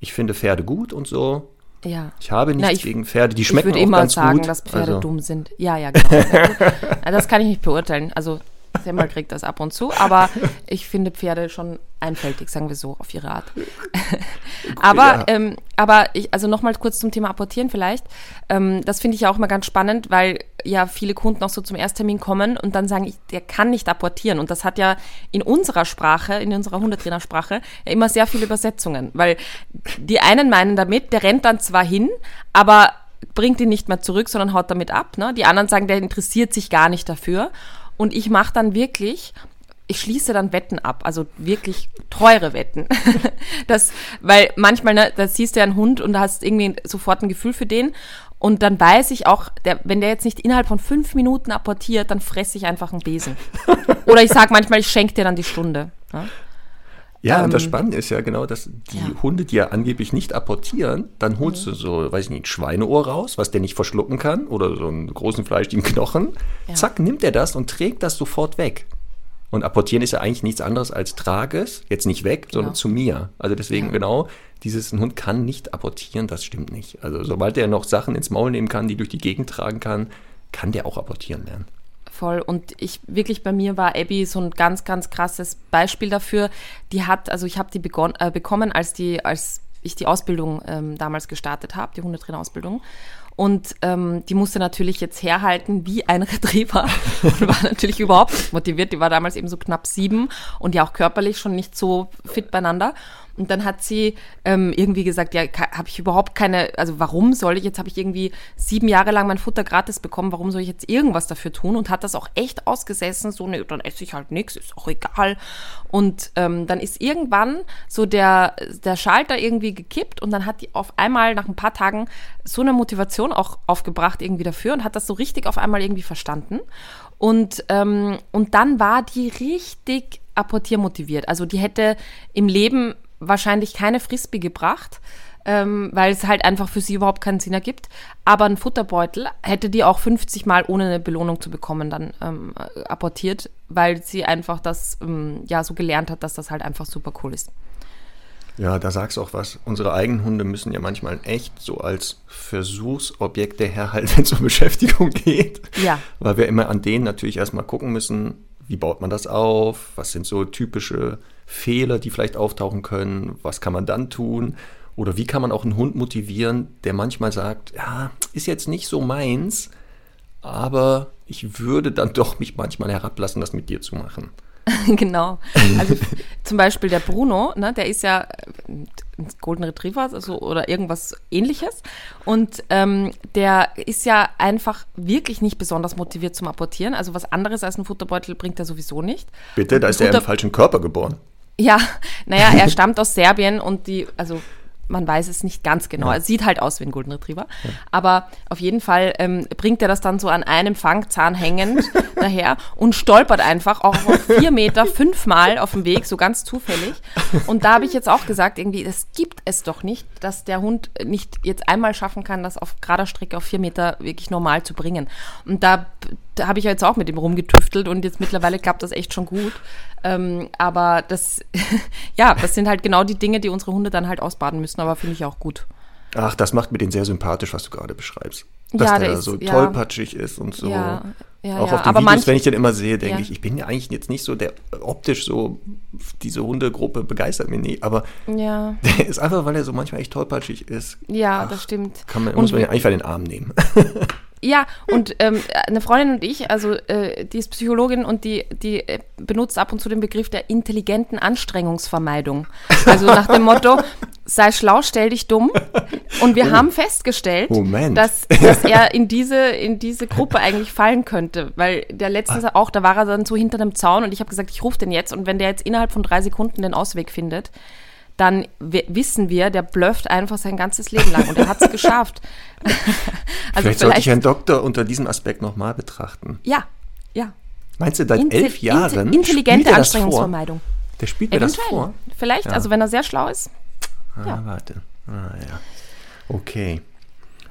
Ich finde Pferde gut und so, ja. Ich habe nichts Na, ich, gegen Pferde, die schmecken auch ganz gut. Ich würde immer sagen, dass Pferde also. dumm sind. Ja, ja, genau. das kann ich nicht beurteilen. Also Semmel kriegt das ab und zu, aber ich finde Pferde schon einfältig, sagen wir so, auf ihre Art. aber, ja. ähm, aber ich, also nochmal kurz zum Thema Apportieren vielleicht. Ähm, das finde ich ja auch mal ganz spannend, weil ja viele Kunden auch so zum Ersttermin kommen und dann sagen, ich, der kann nicht apportieren. Und das hat ja in unserer Sprache, in unserer Hundetrainersprache, ja immer sehr viele Übersetzungen, weil die einen meinen damit, der rennt dann zwar hin, aber bringt ihn nicht mehr zurück, sondern haut damit ab. Ne? Die anderen sagen, der interessiert sich gar nicht dafür. Und ich mache dann wirklich, ich schließe dann Wetten ab, also wirklich teure Wetten. das, weil manchmal, ne, da siehst du einen Hund und hast irgendwie sofort ein Gefühl für den. Und dann weiß ich auch, der, wenn der jetzt nicht innerhalb von fünf Minuten apportiert, dann fresse ich einfach einen Besen. Oder ich sage manchmal, ich schenke dir dann die Stunde. Ja? Ja, ähm, und das ähm, Spannende ist ja genau, dass die ja. Hunde, die ja angeblich nicht apportieren, dann holst mhm. du so, weiß ich nicht, ein Schweineohr raus, was der nicht verschlucken kann, oder so einen großen fleischigen Knochen. Ja. Zack, nimmt er das und trägt das sofort weg. Und apportieren ist ja eigentlich nichts anderes als trages, jetzt nicht weg, genau. sondern zu mir. Also deswegen ja. genau, dieses ein Hund kann nicht apportieren, das stimmt nicht. Also sobald er noch Sachen ins Maul nehmen kann, die durch die Gegend tragen kann, kann der auch apportieren lernen voll. Und ich wirklich bei mir war Abby so ein ganz, ganz krasses Beispiel dafür. Die hat, also ich habe die begon, äh, bekommen, als die, als ich die Ausbildung ähm, damals gestartet habe, die Hundetrainerausbildung. Und ähm, die musste natürlich jetzt herhalten wie ein Retriever und war natürlich überhaupt nicht motiviert. Die war damals eben so knapp sieben und ja auch körperlich schon nicht so fit beieinander. Und dann hat sie ähm, irgendwie gesagt, ja, habe ich überhaupt keine, also warum soll ich, jetzt habe ich irgendwie sieben Jahre lang mein Futter gratis bekommen, warum soll ich jetzt irgendwas dafür tun? Und hat das auch echt ausgesessen, so, ne, dann esse ich halt nichts, ist auch egal. Und ähm, dann ist irgendwann so der, der Schalter irgendwie gekippt und dann hat die auf einmal nach ein paar Tagen so eine Motivation auch aufgebracht irgendwie dafür und hat das so richtig auf einmal irgendwie verstanden. Und, ähm, und dann war die richtig apportiermotiviert. Also die hätte im Leben wahrscheinlich keine Frisbee gebracht. ähm, weil es halt einfach für sie überhaupt keinen Sinn ergibt. Aber ein Futterbeutel hätte die auch 50 Mal ohne eine Belohnung zu bekommen dann ähm, apportiert, weil sie einfach das ähm, ja so gelernt hat, dass das halt einfach super cool ist. Ja, da sagst du auch was. Unsere eigenen Hunde müssen ja manchmal echt so als Versuchsobjekte herhalten, wenn es um Beschäftigung geht. Ja. Weil wir immer an denen natürlich erstmal gucken müssen, wie baut man das auf, was sind so typische Fehler, die vielleicht auftauchen können, was kann man dann tun oder wie kann man auch einen Hund motivieren, der manchmal sagt, ja, ist jetzt nicht so meins, aber ich würde dann doch mich manchmal herablassen, das mit dir zu machen. genau. Also zum Beispiel der Bruno, ne, der ist ja ein Golden Retriever also, oder irgendwas ähnliches. Und ähm, der ist ja einfach wirklich nicht besonders motiviert zum Apportieren. Also was anderes als ein Futterbeutel bringt er sowieso nicht. Bitte, da ist er im falschen Körper geboren. Ja, naja, er stammt aus Serbien und die, also man weiß es nicht ganz genau. Ja. Es sieht halt aus wie ein Golden Retriever. Ja. Aber auf jeden Fall ähm, bringt er das dann so an einem Fangzahn hängend daher und stolpert einfach auch auf vier Meter fünfmal auf dem Weg, so ganz zufällig. Und da habe ich jetzt auch gesagt, irgendwie, es gibt es doch nicht, dass der Hund nicht jetzt einmal schaffen kann, das auf gerader Strecke auf vier Meter wirklich normal zu bringen. Und da, da habe ich jetzt auch mit ihm rumgetüftelt und jetzt mittlerweile klappt das echt schon gut. Ähm, aber das, ja, das sind halt genau die Dinge, die unsere Hunde dann halt ausbaden müssen, aber finde ich auch gut. Ach, das macht mir den sehr sympathisch, was du gerade beschreibst. Dass ja, der, der ist, so ja. tollpatschig ist und so. Ja, ja, auch auf den aber Videos, manch, wenn ich den immer sehe, denke ich, ich bin ja eigentlich jetzt nicht so der optisch so, diese Hundegruppe begeistert mich nie, aber ja. der ist einfach, weil er so manchmal echt tollpatschig ist. Ja, Ach, das stimmt. Kann man, muss man ja einfach den Arm nehmen. Ja, und ähm, eine Freundin und ich, also äh, die ist Psychologin und die, die äh, benutzt ab und zu den Begriff der intelligenten Anstrengungsvermeidung. Also nach dem Motto, sei schlau, stell dich dumm. Und wir oh. haben festgestellt, dass, dass er in diese, in diese Gruppe eigentlich fallen könnte. Weil der letztens auch, da war er dann so hinter einem Zaun und ich habe gesagt, ich rufe den jetzt. Und wenn der jetzt innerhalb von drei Sekunden den Ausweg findet, dann wissen wir, der blufft einfach sein ganzes Leben lang und er hat es geschafft. also vielleicht, vielleicht sollte ich Herrn Doktor unter diesem Aspekt nochmal betrachten. Ja, ja. Meinst du, seit Intel elf Jahren? Intelligente Anstrengungsvermeidung. Der spielt mir das vor. Vielleicht, ja. also wenn er sehr schlau ist. Ah, ja. warte. Ah, ja. Okay.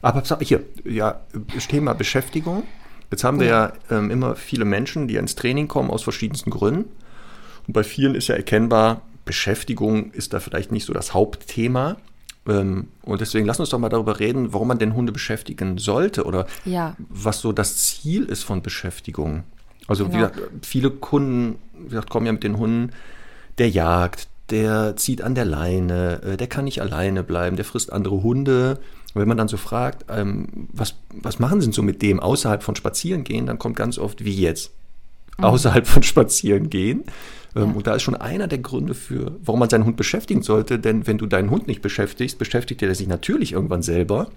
Aber hier, ja, das Thema Beschäftigung. Jetzt haben wir ja, ja ähm, immer viele Menschen, die ins Training kommen aus verschiedensten Gründen. Und bei vielen ist ja erkennbar, Beschäftigung ist da vielleicht nicht so das Hauptthema. Ähm, und deswegen lass uns doch mal darüber reden, warum man den Hunde beschäftigen sollte oder ja. was so das Ziel ist von Beschäftigung. Also genau. wie gesagt, viele Kunden wie gesagt, kommen ja mit den Hunden, der jagt, der zieht an der Leine, äh, der kann nicht alleine bleiben, der frisst andere Hunde. Und wenn man dann so fragt, ähm, was, was machen sie so mit dem außerhalb von Spazierengehen, dann kommt ganz oft, wie jetzt, mhm. außerhalb von Spazierengehen. Ähm, ja. Und da ist schon einer der Gründe für, warum man seinen Hund beschäftigen sollte. Denn wenn du deinen Hund nicht beschäftigst, beschäftigt er sich natürlich irgendwann selber.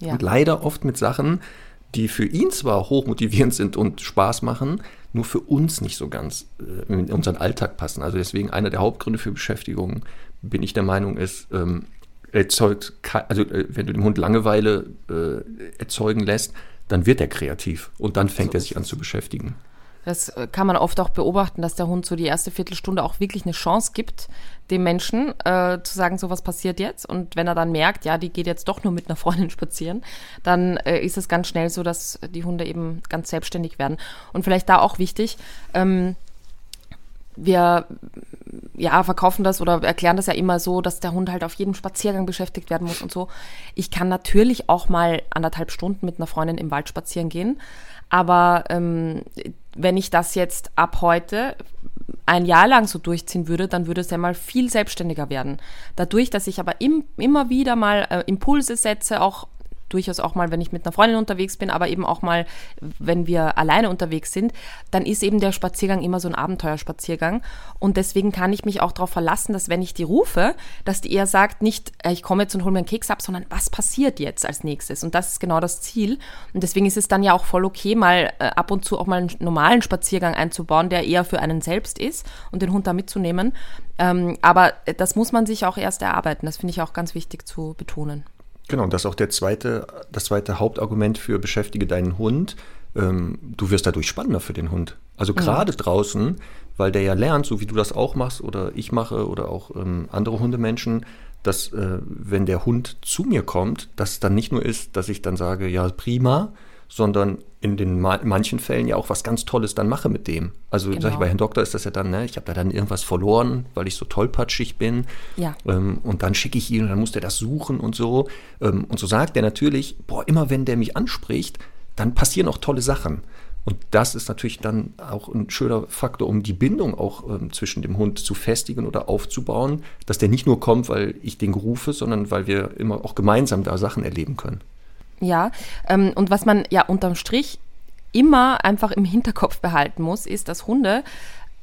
Ja. Und leider oft mit Sachen, die für ihn zwar hochmotivierend sind und Spaß machen, nur für uns nicht so ganz äh, in unseren Alltag passen. Also deswegen einer der Hauptgründe für Beschäftigung, bin ich der Meinung, ist, ähm, erzeugt, also äh, wenn du dem Hund Langeweile äh, erzeugen lässt, dann wird er kreativ und dann fängt so er sich an zu beschäftigen. Das äh, kann man oft auch beobachten, dass der Hund so die erste Viertelstunde auch wirklich eine Chance gibt, dem Menschen äh, zu sagen, so was passiert jetzt. Und wenn er dann merkt, ja, die geht jetzt doch nur mit einer Freundin spazieren, dann äh, ist es ganz schnell so, dass die Hunde eben ganz selbstständig werden. Und vielleicht da auch wichtig, ähm, wir ja, verkaufen das oder erklären das ja immer so, dass der Hund halt auf jedem Spaziergang beschäftigt werden muss und so. Ich kann natürlich auch mal anderthalb Stunden mit einer Freundin im Wald spazieren gehen, aber ähm, wenn ich das jetzt ab heute ein Jahr lang so durchziehen würde, dann würde es ja mal viel selbstständiger werden. Dadurch, dass ich aber im, immer wieder mal äh, Impulse setze, auch durchaus auch mal, wenn ich mit einer Freundin unterwegs bin, aber eben auch mal, wenn wir alleine unterwegs sind, dann ist eben der Spaziergang immer so ein Abenteuerspaziergang. Und deswegen kann ich mich auch darauf verlassen, dass wenn ich die rufe, dass die eher sagt, nicht, äh, ich komme jetzt und hole mir einen Keks ab, sondern was passiert jetzt als nächstes? Und das ist genau das Ziel. Und deswegen ist es dann ja auch voll okay, mal äh, ab und zu auch mal einen normalen Spaziergang einzubauen, der eher für einen selbst ist und den Hund da mitzunehmen. Ähm, aber das muss man sich auch erst erarbeiten. Das finde ich auch ganz wichtig zu betonen. Genau, das ist auch der zweite, das zweite Hauptargument für beschäftige deinen Hund. Ähm, du wirst dadurch spannender für den Hund. Also gerade ja. draußen, weil der ja lernt, so wie du das auch machst oder ich mache oder auch ähm, andere Hundemenschen, dass äh, wenn der Hund zu mir kommt, dass dann nicht nur ist, dass ich dann sage, ja prima, sondern in den ma manchen Fällen ja auch was ganz Tolles dann mache mit dem. Also genau. ich, bei Herrn Doktor ist das ja dann, ne, ich habe da dann irgendwas verloren, weil ich so tollpatschig bin. Ja. Ähm, und dann schicke ich ihn und dann muss der das suchen und so. Ähm, und so sagt er natürlich, boah, immer wenn der mich anspricht, dann passieren auch tolle Sachen. Und das ist natürlich dann auch ein schöner Faktor, um die Bindung auch ähm, zwischen dem Hund zu festigen oder aufzubauen, dass der nicht nur kommt, weil ich den rufe, sondern weil wir immer auch gemeinsam da Sachen erleben können. Ja, ähm, und was man ja unterm Strich immer einfach im Hinterkopf behalten muss, ist, dass Hunde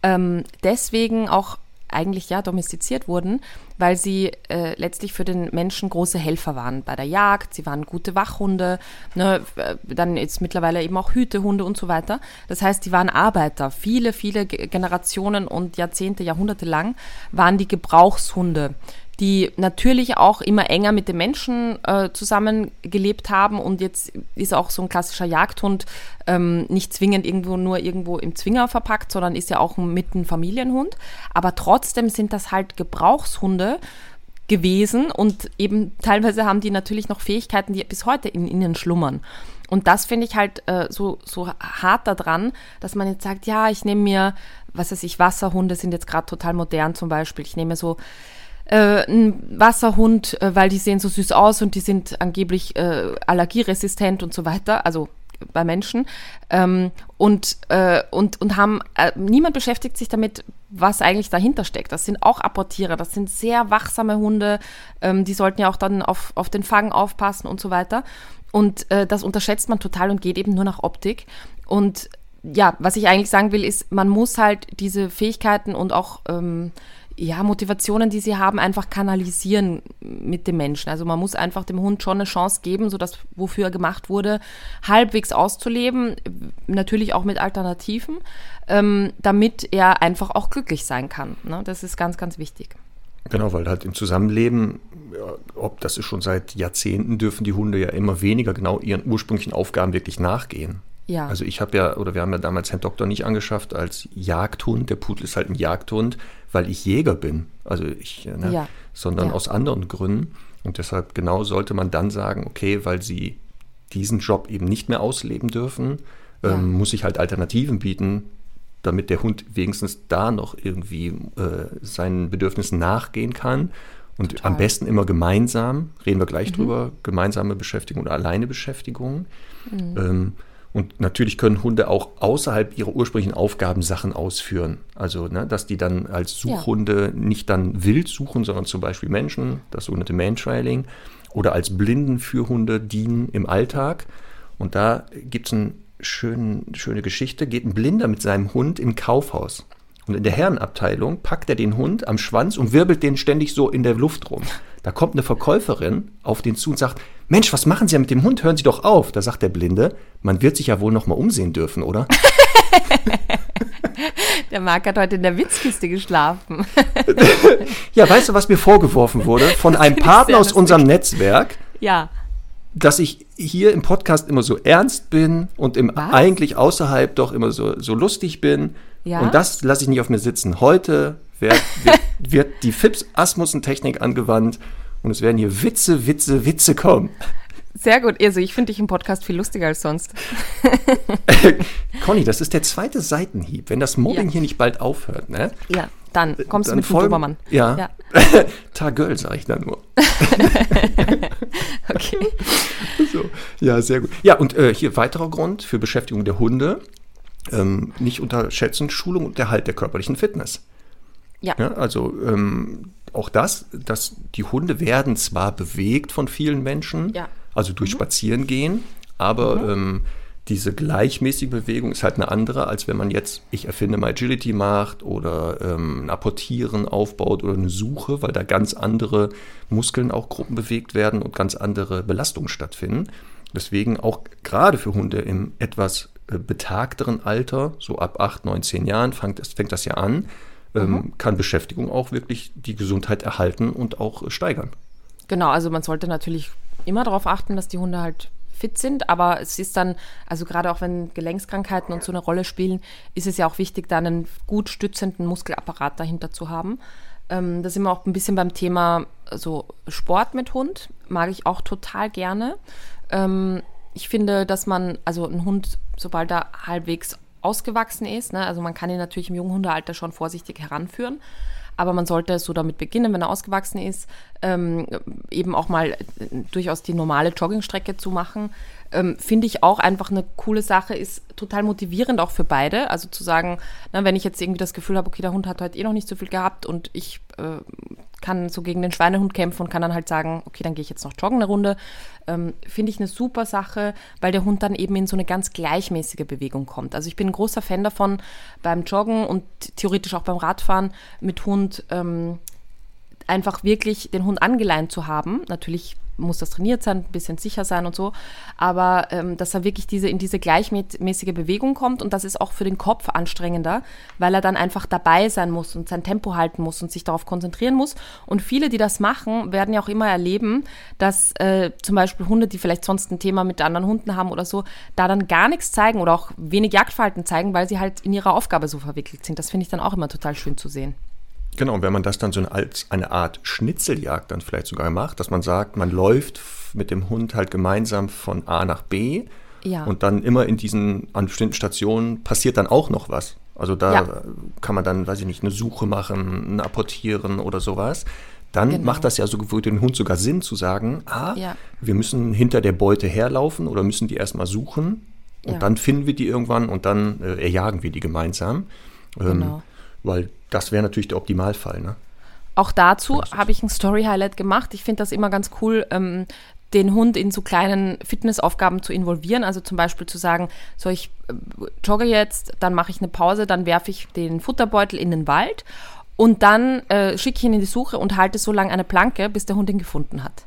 ähm, deswegen auch eigentlich ja domestiziert wurden, weil sie äh, letztlich für den Menschen große Helfer waren bei der Jagd. Sie waren gute Wachhunde, ne, äh, dann jetzt mittlerweile eben auch Hütehunde und so weiter. Das heißt, die waren Arbeiter. Viele, viele Generationen und Jahrzehnte, Jahrhunderte lang waren die Gebrauchshunde die natürlich auch immer enger mit den Menschen äh, zusammengelebt haben. Und jetzt ist auch so ein klassischer Jagdhund ähm, nicht zwingend irgendwo nur irgendwo im Zwinger verpackt, sondern ist ja auch mit ein Familienhund. Aber trotzdem sind das halt Gebrauchshunde gewesen und eben teilweise haben die natürlich noch Fähigkeiten, die bis heute in ihnen schlummern. Und das finde ich halt äh, so, so hart daran, dass man jetzt sagt, ja, ich nehme mir, was weiß ich, Wasserhunde sind jetzt gerade total modern zum Beispiel. Ich nehme so äh, ein Wasserhund, äh, weil die sehen so süß aus und die sind angeblich äh, allergieresistent und so weiter. Also bei Menschen ähm, und, äh, und, und haben, äh, niemand beschäftigt sich damit, was eigentlich dahinter steckt. Das sind auch Apportierer, das sind sehr wachsame Hunde, ähm, die sollten ja auch dann auf, auf den Fang aufpassen und so weiter. Und äh, das unterschätzt man total und geht eben nur nach Optik. Und ja, was ich eigentlich sagen will, ist, man muss halt diese Fähigkeiten und auch ähm, ja, Motivationen, die sie haben, einfach kanalisieren mit dem Menschen. Also man muss einfach dem Hund schon eine Chance geben, so dass wofür er gemacht wurde, halbwegs auszuleben, natürlich auch mit Alternativen, ähm, damit er einfach auch glücklich sein kann. Ne? Das ist ganz, ganz wichtig. Genau, weil halt im Zusammenleben, ob das ist schon seit Jahrzehnten, dürfen die Hunde ja immer weniger genau ihren ursprünglichen Aufgaben wirklich nachgehen. Ja. Also ich habe ja, oder wir haben ja damals Herrn Doktor nicht angeschafft als Jagdhund. Der Pudel ist halt ein Jagdhund, weil ich Jäger bin. Also ich, ne, ja. sondern ja. aus anderen Gründen. Und deshalb genau sollte man dann sagen, okay, weil sie diesen Job eben nicht mehr ausleben dürfen, ja. ähm, muss ich halt Alternativen bieten, damit der Hund wenigstens da noch irgendwie äh, seinen Bedürfnissen nachgehen kann. Und Total. am besten immer gemeinsam, reden wir gleich mhm. drüber, gemeinsame Beschäftigung oder alleine Beschäftigung. Mhm. Ähm, und natürlich können Hunde auch außerhalb ihrer ursprünglichen Aufgaben Sachen ausführen. Also, ne, dass die dann als Suchhunde ja. nicht dann wild suchen, sondern zum Beispiel Menschen, das sogenannte Mantrailing, oder als Blindenführhunde dienen im Alltag. Und da gibt es eine schön, schöne Geschichte. Geht ein Blinder mit seinem Hund im Kaufhaus. Und in der Herrenabteilung packt er den Hund am Schwanz und wirbelt den ständig so in der Luft rum. Da kommt eine Verkäuferin auf den zu und sagt, Mensch, was machen Sie ja mit dem Hund? Hören Sie doch auf. Da sagt der Blinde, man wird sich ja wohl noch mal umsehen dürfen, oder? der Marc hat heute in der Witzkiste geschlafen. ja, weißt du, was mir vorgeworfen wurde von einem Partner aus unserem Netzwerk? Ja. Dass ich hier im Podcast immer so ernst bin und im eigentlich außerhalb doch immer so, so lustig bin. Ja? Und das lasse ich nicht auf mir sitzen. Heute wird, wird, wird die Fips-Asmussen-Technik angewandt und es werden hier Witze, Witze, Witze kommen. Sehr gut. Also ich finde dich im Podcast viel lustiger als sonst. Conny, das ist der zweite Seitenhieb. Wenn das Mobbing ja. hier nicht bald aufhört, ne? Ja, dann kommst dann du mit dem Dobermann. Ja. ja. Tagöl, sage ich dann nur. okay. So. Ja, sehr gut. Ja, und äh, hier weiterer Grund für Beschäftigung der Hunde. Ähm, nicht unterschätzen, Schulung und Erhalt der körperlichen Fitness. Ja. ja also ähm, auch das, dass die Hunde werden zwar bewegt von vielen Menschen, ja. also durch mhm. Spazierengehen, aber mhm. ähm, diese gleichmäßige Bewegung ist halt eine andere, als wenn man jetzt, ich erfinde mal Agility macht oder ähm, ein Apportieren aufbaut oder eine Suche, weil da ganz andere Muskeln auch Gruppen bewegt werden und ganz andere Belastungen stattfinden. Deswegen auch gerade für Hunde im etwas äh, betagteren Alter, so ab 8, 9, 10 Jahren fängt das, fängt das ja an, mhm. kann Beschäftigung auch wirklich die Gesundheit erhalten und auch steigern. Genau, also man sollte natürlich immer darauf achten, dass die Hunde halt fit sind, aber es ist dann, also gerade auch wenn Gelenkskrankheiten und so eine Rolle spielen, ist es ja auch wichtig, da einen gut stützenden Muskelapparat dahinter zu haben. Ähm, da sind wir auch ein bisschen beim Thema so Sport mit Hund, mag ich auch total gerne. Ähm, ich finde, dass man, also ein Hund, sobald er halbwegs ausgewachsen ist, ne, also man kann ihn natürlich im jungen Hundealter schon vorsichtig heranführen, aber man sollte so damit beginnen, wenn er ausgewachsen ist, ähm, eben auch mal äh, durchaus die normale Joggingstrecke zu machen. Ähm, Finde ich auch einfach eine coole Sache, ist total motivierend auch für beide. Also zu sagen, na, wenn ich jetzt irgendwie das Gefühl habe, okay, der Hund hat heute eh noch nicht so viel gehabt und ich äh, kann so gegen den Schweinehund kämpfen und kann dann halt sagen, okay, dann gehe ich jetzt noch joggen eine Runde. Ähm, Finde ich eine super Sache, weil der Hund dann eben in so eine ganz gleichmäßige Bewegung kommt. Also ich bin ein großer Fan davon, beim Joggen und theoretisch auch beim Radfahren mit Hund ähm, einfach wirklich den Hund angeleint zu haben. Natürlich muss das trainiert sein, ein bisschen sicher sein und so, aber ähm, dass er wirklich diese, in diese gleichmäßige Bewegung kommt und das ist auch für den Kopf anstrengender, weil er dann einfach dabei sein muss und sein Tempo halten muss und sich darauf konzentrieren muss. Und viele, die das machen, werden ja auch immer erleben, dass äh, zum Beispiel Hunde, die vielleicht sonst ein Thema mit anderen Hunden haben oder so, da dann gar nichts zeigen oder auch wenig Jagdverhalten zeigen, weil sie halt in ihrer Aufgabe so verwickelt sind. Das finde ich dann auch immer total schön zu sehen. Genau, und wenn man das dann so als eine Art Schnitzeljagd dann vielleicht sogar macht, dass man sagt, man läuft mit dem Hund halt gemeinsam von A nach B Ja. und dann immer in diesen, an bestimmten Stationen passiert dann auch noch was. Also da Ja. kann man dann, weiß ich nicht, eine Suche machen, ein Apportieren oder sowas. Dann Genau. macht das ja so für den Hund sogar Sinn zu sagen, ah, Ja. wir müssen hinter der Beute herlaufen oder müssen die erstmal suchen und dann finden wir die irgendwann und dann äh, erjagen wir die gemeinsam. Ähm, Genau. Weil das wäre natürlich der Optimalfall, ne? Auch dazu habe ich ein Story-Highlight gemacht. Ich finde das immer ganz cool, ähm, den Hund in so kleinen Fitnessaufgaben zu involvieren. Also zum Beispiel zu sagen, so ich äh, jogge jetzt, dann mache ich eine Pause, dann werfe ich den Futterbeutel in den Wald und dann äh, schicke ich ihn in die Suche und halte so lange eine Planke, bis der Hund ihn gefunden hat.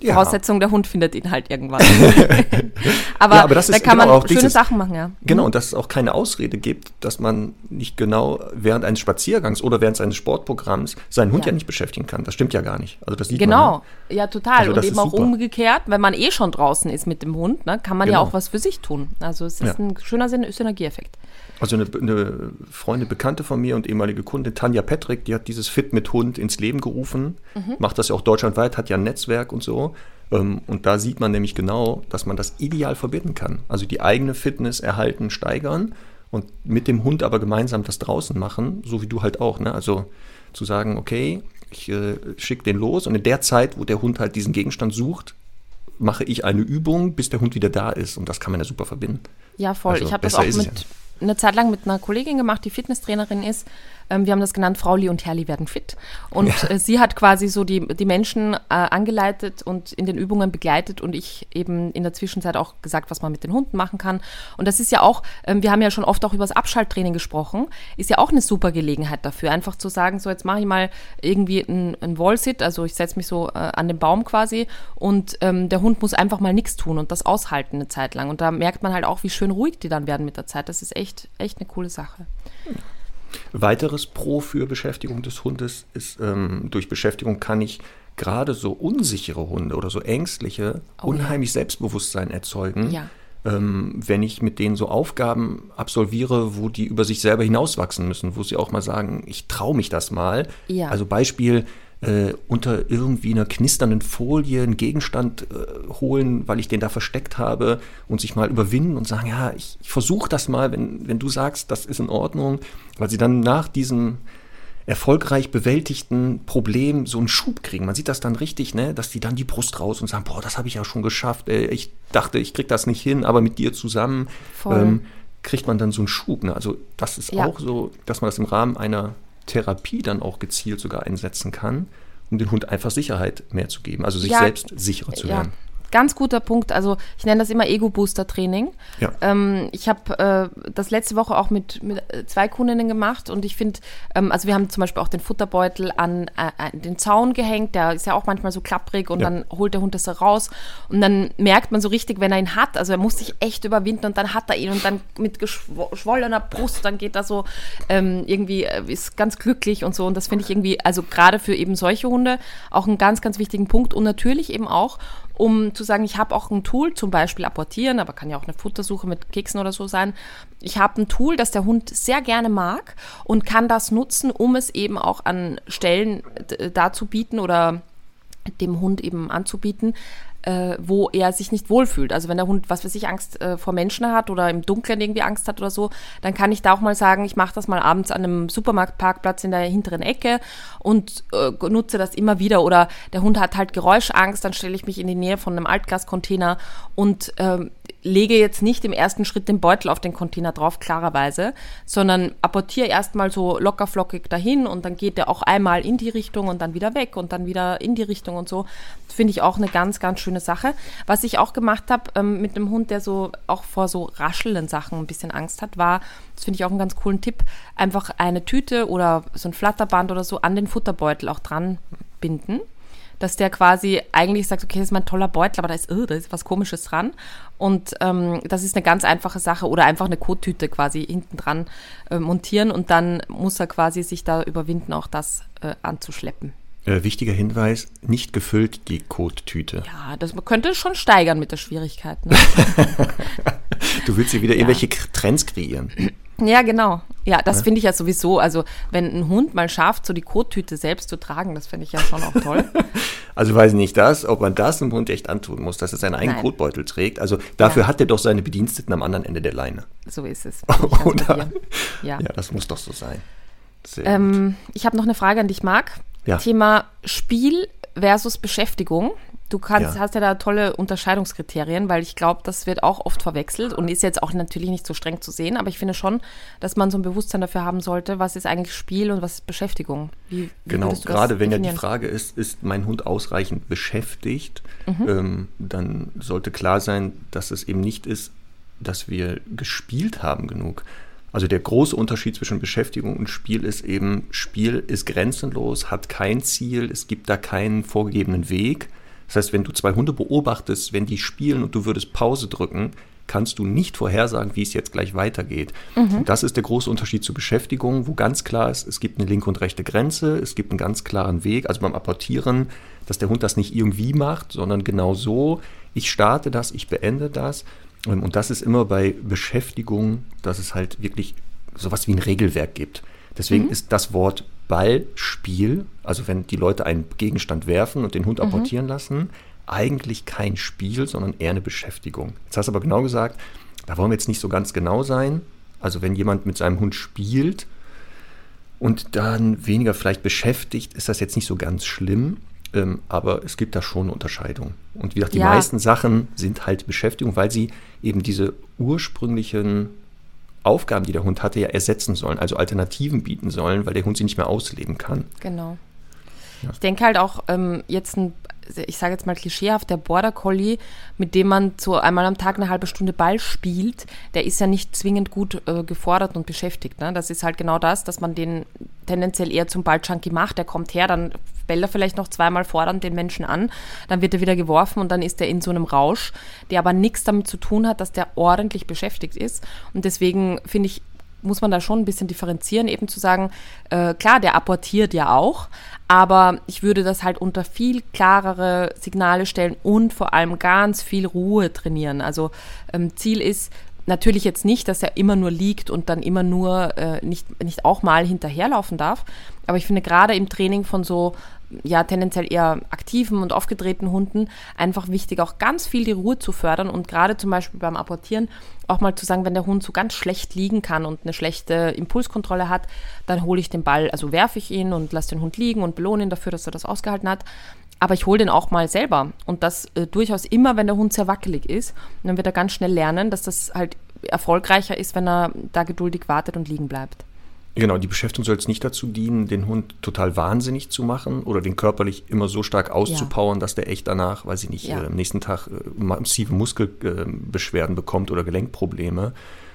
Ja. Voraussetzung, der Hund findet ihn halt irgendwann. aber, Ja, aber da kann man genau auch schöne dieses- Sachen machen, ja. Genau, und dass es auch keine Ausrede gibt, dass man nicht genau während eines Spaziergangs oder während eines Sportprogramms seinen Hund ja, Ja. nicht beschäftigen kann. Das stimmt ja gar nicht. Also das sieht Genau, man. ja, total. Also und eben auch super. umgekehrt, wenn man eh schon draußen ist mit dem Hund, ne, kann man ja Genau. auch was für sich tun. Also es ist Ja. ein schöner Syn Synergieeffekt. Also eine, eine Freundin, Bekannte von mir und ehemalige Kundin, Tanja Petrick, die hat dieses Fit mit Hund ins Leben gerufen, Mhm. macht das ja auch deutschlandweit, hat ja ein Netzwerk und so. Ähm, Und da sieht man nämlich genau, dass man das ideal verbinden kann. Also die eigene Fitness erhalten, steigern und mit dem Hund aber gemeinsam das draußen machen, so wie du halt auch. Ne? Also zu sagen, okay, ich äh, schicke den los und in der Zeit, wo der Hund halt diesen Gegenstand sucht, mache ich eine Übung, bis der Hund wieder da ist. Und das kann man ja super verbinden. Ja, voll. Also ich habe das auch mit eine Zeit lang mit einer Kollegin gemacht, die Fitnesstrainerin ist. Ähm, wir haben das genannt, Frauli und Herrli werden fit. Und äh, sie hat quasi so die, die Menschen äh, angeleitet und in den Übungen begleitet und ich eben in der Zwischenzeit auch gesagt, was man mit den Hunden machen kann. Und das ist ja auch, ähm, wir haben ja schon oft auch über das Abschalttraining gesprochen, ist ja auch eine super Gelegenheit dafür, einfach zu sagen, so jetzt mache ich mal irgendwie einen, einen Wallsit, also ich setze mich so äh, an den Baum quasi und ähm, der Hund muss einfach mal nichts tun und das aushalten eine Zeit lang. Und da merkt man halt auch, wie schön ruhig die dann werden mit der Zeit. Das ist echt, echt eine coole Sache. Weiteres Pro für Beschäftigung des Hundes ist, ähm, durch Beschäftigung kann ich gerade so unsichere Hunde oder so ängstliche Oh ja. unheimlich Selbstbewusstsein erzeugen, Ja. ähm, wenn ich mit denen so Aufgaben absolviere, wo die über sich selber hinauswachsen müssen, wo sie auch mal sagen, ich traue mich das mal. Ja. Also Beispiel, äh, unter irgendwie einer knisternden Folie einen Gegenstand äh, holen, weil ich den da versteckt habe und sich mal überwinden und sagen, ja, ich, ich versuche das mal, wenn, wenn du sagst, das ist in Ordnung, weil sie dann nach diesem erfolgreich bewältigten Problem so einen Schub kriegen. Man sieht das dann richtig, ne, dass die dann die Brust raus und sagen, boah, das habe ich ja schon geschafft. Äh, Ich dachte, ich krieg das nicht hin, aber mit dir zusammen ähm, kriegt man dann so einen Schub. Ne? Also das ist Ja. auch so, dass man das im Rahmen einer Therapie dann auch gezielt sogar einsetzen kann, um dem Hund einfach Sicherheit mehr zu geben, also sich Ja, selbst sicherer zu Ja, werden. Ganz guter Punkt. Also ich nenne das immer Ego-Booster-Training. Ja. Ähm, ich habe äh, das letzte Woche auch mit, mit äh, zwei Kundinnen gemacht und ich finde, ähm, also wir haben zum Beispiel auch den Futterbeutel an, äh, an den Zaun gehängt, der ist ja auch manchmal so klapprig und Ja. dann holt der Hund das raus und dann merkt man so richtig, wenn er ihn hat, also er muss sich echt überwinden und dann hat er ihn und dann mit geschwo- geschwollener Brust, dann geht er so ähm, irgendwie, äh, ist ganz glücklich und so und das finde ich irgendwie, also gerade für eben solche Hunde auch einen ganz, ganz wichtigen Punkt und natürlich eben auch, um zu sagen, ich habe auch ein Tool, zum Beispiel apportieren, aber kann ja auch eine Futtersuche mit Keksen oder so sein. Ich habe ein Tool, das der Hund sehr gerne mag und kann das nutzen, um es eben auch an Stellen dazu bieten oder dem Hund eben anzubieten, äh, wo er sich nicht wohlfühlt. Also wenn der Hund, was weiß ich, Angst äh, vor Menschen hat oder im Dunkeln irgendwie Angst hat oder so, dann kann ich da auch mal sagen, ich mache das mal abends an einem Supermarktparkplatz in der hinteren Ecke und äh, nutze das immer wieder. Oder der Hund hat halt Geräuschangst, dann stelle ich mich in die Nähe von einem Altgascontainer und ähm, lege jetzt nicht im ersten Schritt den Beutel auf den Container drauf, klarerweise, sondern apportiere erstmal so lockerflockig dahin und dann geht der auch einmal in die Richtung und dann wieder weg und dann wieder in die Richtung und so. Finde ich auch eine ganz, ganz schöne Sache. Was ich auch gemacht habe ähm, mit einem Hund, der so auch vor so raschelnden Sachen ein bisschen Angst hat, war, das finde ich auch einen ganz coolen Tipp, einfach eine Tüte oder so ein Flatterband oder so an den Futterbeutel auch dran binden dass der quasi eigentlich sagt, okay, das ist mein toller Beutel, aber da ist, oh, da ist was Komisches dran. Und ähm, das ist eine ganz einfache Sache. Oder einfach eine Kottüte quasi hinten dran äh, montieren und dann muss er quasi sich da überwinden, auch das äh, anzuschleppen. Äh, wichtiger Hinweis, nicht gefüllt die Kottüte. Ja, das man könnte schon steigern mit der Schwierigkeit. Ne? du willst hier wieder ja. irgendwelche Trends kreieren. Ja, genau. Ja, das finde ich ja sowieso. Also, wenn ein Hund mal schafft, so die Kottüte selbst zu tragen, das finde ich ja schon auch toll. also, weiß ich nicht das, ob man das einem Hund echt antun muss, dass er seinen eigenen Nein. Kotbeutel trägt. Also, dafür ja. hat er doch seine Bediensteten am anderen Ende der Leine. So ist es. Oder? Ja. ja, das muss doch so sein. Ähm, ich habe noch eine Frage an dich, Marc. Ja. Thema Spiel versus Beschäftigung. Du kannst, ja. hast ja da tolle Unterscheidungskriterien, weil ich glaube, das wird auch oft verwechselt und ist jetzt auch natürlich nicht so streng zu sehen, aber ich finde schon, dass man so ein Bewusstsein dafür haben sollte, was ist eigentlich Spiel und was ist Beschäftigung. Wie, genau, gerade wenn ja die Frage ist, ist mein Hund ausreichend beschäftigt, mhm. ähm, dann sollte klar sein, dass es eben nicht ist, dass wir gespielt haben genug. Also der große Unterschied zwischen Beschäftigung und Spiel ist eben, Spiel ist grenzenlos, hat kein Ziel, es gibt da keinen vorgegebenen Weg das heißt, wenn du zwei Hunde beobachtest, wenn die spielen und du würdest Pause drücken, kannst du nicht vorhersagen, wie es jetzt gleich weitergeht. Mhm. das ist der große Unterschied zur Beschäftigung, wo ganz klar ist, es gibt eine linke und rechte Grenze, es gibt einen ganz klaren Weg, also beim Apportieren, dass der Hund das nicht irgendwie macht, sondern genau so, ich starte das, ich beende das. Ähm, und das ist immer bei Beschäftigung, dass es halt wirklich sowas wie ein Regelwerk gibt. Deswegen mhm. ist das Wort Ballspiel, also wenn die Leute einen Gegenstand werfen und den Hund mhm. apportieren lassen, eigentlich kein Spiel, sondern eher eine Beschäftigung. Jetzt hast du aber genau gesagt, da wollen wir jetzt nicht so ganz genau sein. Also wenn jemand mit seinem Hund spielt und dann weniger vielleicht beschäftigt, ist das jetzt nicht so ganz schlimm. Ähm, aber es gibt da schon eine Unterscheidung. Und wie gesagt, die ja. meisten Sachen sind halt Beschäftigung, weil sie eben diese ursprünglichen Aufgaben, die der Hund hatte, ja ersetzen sollen, also Alternativen bieten sollen, weil der Hund sie nicht mehr ausleben kann. Genau. Ja. Ich denke halt auch, ähm, jetzt ein, ich sage jetzt mal klischeehaft, der Border Collie, mit dem man so einmal am Tag eine halbe Stunde Ball spielt, der ist ja nicht zwingend gut äh, gefordert und beschäftigt. Ne? Das ist halt genau das, dass man den tendenziell eher zum Ballchunky macht. Der kommt her, dann bellt er vielleicht noch zweimal fordernd den Menschen an, dann wird er wieder geworfen und dann ist er in so einem Rausch, der aber nichts damit zu tun hat, dass der ordentlich beschäftigt ist. Und deswegen finde ich, muss man da schon ein bisschen differenzieren, eben zu sagen, äh, klar, der apportiert ja auch, aber ich würde das halt unter viel klarere Signale stellen und vor allem ganz viel Ruhe trainieren. Also ähm, Ziel ist, Natürlich jetzt nicht, dass er immer nur liegt und dann immer nur äh, nicht, nicht auch mal hinterherlaufen darf. Aber ich finde gerade im Training von so ja tendenziell eher aktiven und aufgedrehten Hunden einfach wichtig, auch ganz viel die Ruhe zu fördern und gerade zum Beispiel beim Apportieren auch mal zu sagen, wenn der Hund so ganz schlecht liegen kann und eine schlechte Impulskontrolle hat, dann hole ich den Ball, also werfe ich ihn und lasse den Hund liegen und belohne ihn dafür, dass er das ausgehalten hat. Aber ich hole den auch mal selber. Und das äh, durchaus immer, wenn der Hund sehr wackelig ist. Und dann wird er ganz schnell lernen, dass das halt erfolgreicher ist, wenn er da geduldig wartet und liegen bleibt. Genau, die Beschäftigung soll jetzt nicht dazu dienen, den Hund total wahnsinnig zu machen oder den körperlich immer so stark auszupowern, ja. dass der echt danach, weiß ich nicht, ja. äh, am nächsten Tag äh, massive Muskelbeschwerden äh, bekommt oder Gelenkprobleme,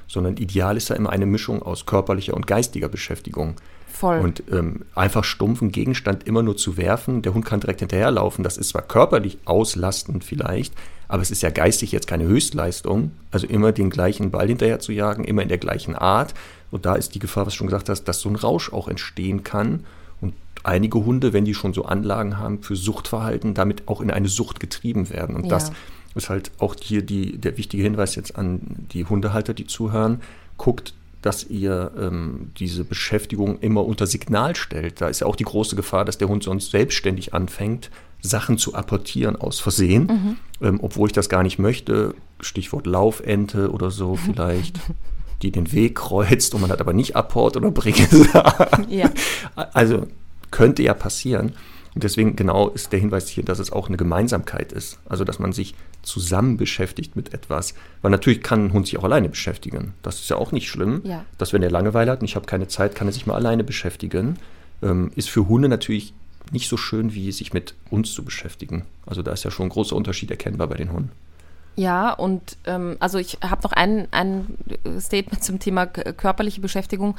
sondern ideal ist ja immer eine Mischung aus körperlicher und geistiger Beschäftigung. Voll. Und ähm, einfach stumpfen Gegenstand immer nur zu werfen, der Hund kann direkt hinterherlaufen, das ist zwar körperlich auslastend vielleicht, aber es ist ja geistig jetzt keine Höchstleistung. Also immer den gleichen Ball hinterher zu jagen, immer in der gleichen Art. Und da ist die Gefahr, was du schon gesagt hast, dass so ein Rausch auch entstehen kann. Und einige Hunde, wenn die schon so Anlagen haben für Suchtverhalten, damit auch in eine Sucht getrieben werden. Und Ja. das ist halt auch hier die, der wichtige Hinweis jetzt an die Hundehalter, die zuhören. Guckt, dass ihr ähm, diese Beschäftigung immer unter Signal stellt. Da ist ja auch die große Gefahr, dass der Hund sonst selbstständig anfängt, Sachen zu apportieren aus Versehen, ähm, obwohl ich das gar nicht möchte. Stichwort Laufente oder so vielleicht, die den Weg kreuzt und man hat aber nicht Apport oder Brigesa. Ja. Also könnte ja passieren. Und deswegen genau ist der Hinweis hier, dass es auch eine Gemeinsamkeit ist. Also dass man sich zusammen beschäftigt mit etwas. Weil natürlich kann ein Hund sich auch alleine beschäftigen. Das ist ja auch nicht schlimm. Ja. Dass wenn er Langeweile hat und ich habe keine Zeit, kann er sich mal alleine beschäftigen. Ähm, ist für Hunde natürlich nicht so schön, wie sich mit uns zu beschäftigen. Also da ist ja schon ein großer Unterschied erkennbar bei den Hunden. Ja, und ähm, also ich habe noch ein, ein Statement zum Thema körperliche Beschäftigung.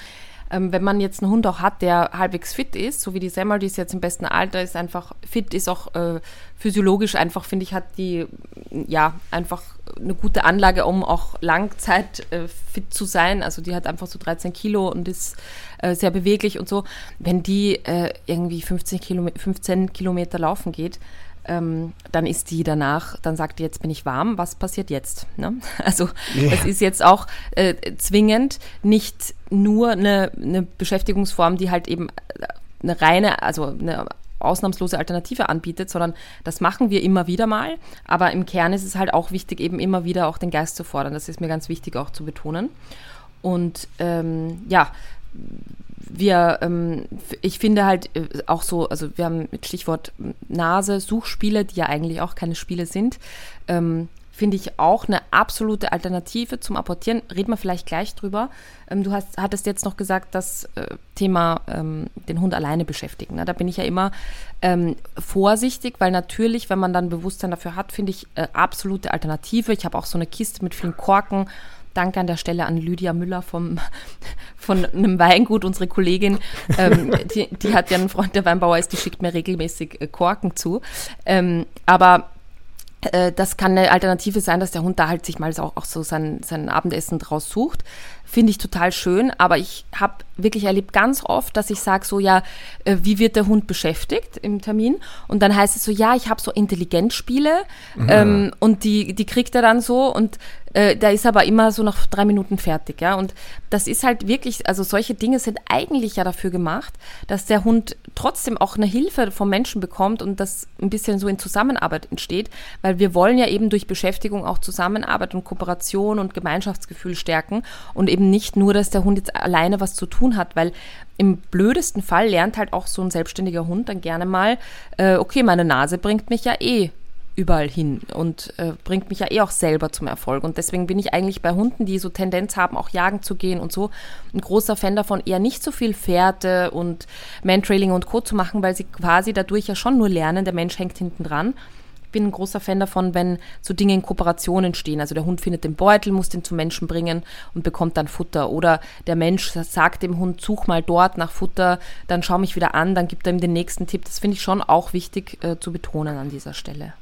Ähm, wenn man jetzt einen Hund auch hat, der halbwegs fit ist, so wie die Semmel, die ist jetzt im besten Alter, ist einfach fit, ist auch äh, physiologisch einfach, finde ich, hat die ja einfach eine gute Anlage, um auch Langzeit äh, fit zu sein. Also die hat einfach so 13 Kilo und ist äh, sehr beweglich und so. Wenn die äh, irgendwie 15, Kilome 15 Kilometer laufen geht, ähm, dann ist die danach, dann sagt die, jetzt bin ich warm, was passiert jetzt? Ne? Also Ja. es ist jetzt auch äh, zwingend nicht nur eine, eine Beschäftigungsform, die halt eben äh, eine reine, also eine ausnahmslose Alternative anbietet, sondern das machen wir immer wieder mal. Aber im Kern ist es halt auch wichtig, eben immer wieder auch den Geist zu fordern. Das ist mir ganz wichtig auch zu betonen. Und ähm, ja, wir, ähm, ich finde halt äh, auch so, also wir haben mit Stichwort Nase, Suchspiele, die ja eigentlich auch keine Spiele sind, ähm, finde ich auch eine absolute Alternative zum Apportieren. Reden wir vielleicht gleich drüber. Ähm, du hast, hattest jetzt noch gesagt, das äh, Thema ähm, den Hund alleine beschäftigen. Ne? Da bin ich ja immer ähm, vorsichtig, weil natürlich, wenn man dann Bewusstsein dafür hat, finde ich äh, absolute Alternative. Ich habe auch so eine Kiste mit vielen Korken. Danke an der Stelle an Lydia Müller vom, von einem Weingut, unsere Kollegin. Ähm, die, die hat ja einen Freund, der Weinbauer ist, die schickt mir regelmäßig äh, Korken zu. Ähm, aber äh, das kann eine Alternative sein, dass der Hund da halt sich mal auch, auch so sein, sein Abendessen draus sucht. Finde ich total schön, aber ich habe wirklich erlebt ganz oft, dass ich sage so, ja, äh, wie wird der Hund beschäftigt im Termin? Und dann heißt es so, ja, ich habe so Intelligenzspiele ähm, und die, die kriegt er dann so und äh, da ist aber immer so nach drei Minuten fertig, ja. Und das ist halt wirklich, also solche Dinge sind eigentlich ja dafür gemacht, dass der Hund trotzdem auch eine Hilfe vom Menschen bekommt und das ein bisschen so in Zusammenarbeit entsteht, weil wir wollen ja eben durch Beschäftigung auch Zusammenarbeit und Kooperation und Gemeinschaftsgefühl stärken und eben nicht nur, dass der Hund jetzt alleine was zu tun hat, weil im blödesten Fall lernt halt auch so ein selbstständiger Hund dann gerne mal, äh, okay, meine Nase bringt mich ja eh überall hin und äh, bringt mich ja eh auch selber zum Erfolg. Und deswegen bin ich eigentlich bei Hunden, die so Tendenz haben, auch jagen zu gehen und so, ein großer Fan davon, eher nicht so viel Fährte und Mantrailing und Co. zu machen, weil sie quasi dadurch ja schon nur lernen, der Mensch hängt hinten dran. Ich bin ein großer Fan davon, wenn so Dinge in Kooperation entstehen. Also der Hund findet den Beutel, muss den zum Menschen bringen und bekommt dann Futter. Oder der Mensch sagt dem Hund, such mal dort nach Futter, dann schau mich wieder an, dann gibt er ihm den nächsten Tipp. Das finde ich schon auch wichtig äh, zu betonen an dieser Stelle.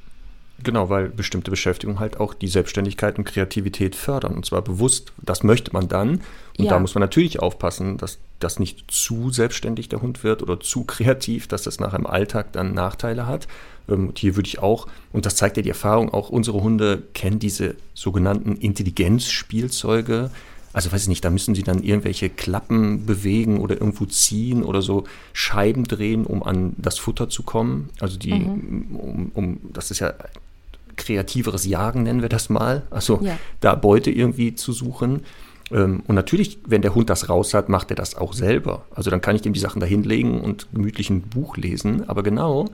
Genau, weil bestimmte Beschäftigungen halt auch die Selbstständigkeit und Kreativität fördern. Und zwar bewusst, das möchte man dann. Und Ja. da muss man natürlich aufpassen, dass das nicht zu selbstständig der Hund wird oder zu kreativ, dass das nach einem Alltag dann Nachteile hat. Ähm, Und hier würde ich auch, und das zeigt ja die Erfahrung, auch unsere Hunde kennen diese sogenannten Intelligenzspielzeuge. Also weiß ich nicht, da müssen sie dann irgendwelche Klappen bewegen oder irgendwo ziehen oder so Scheiben drehen, um an das Futter zu kommen. Also die, um, um, das ist ja kreativeres Jagen, nennen wir das mal. Also Ja. da Beute irgendwie zu suchen. Ähm, Und natürlich, wenn der Hund das raus hat, macht er das auch selber. Also dann kann ich dem die Sachen da hinlegen und gemütlich ein Buch lesen. Aber genau,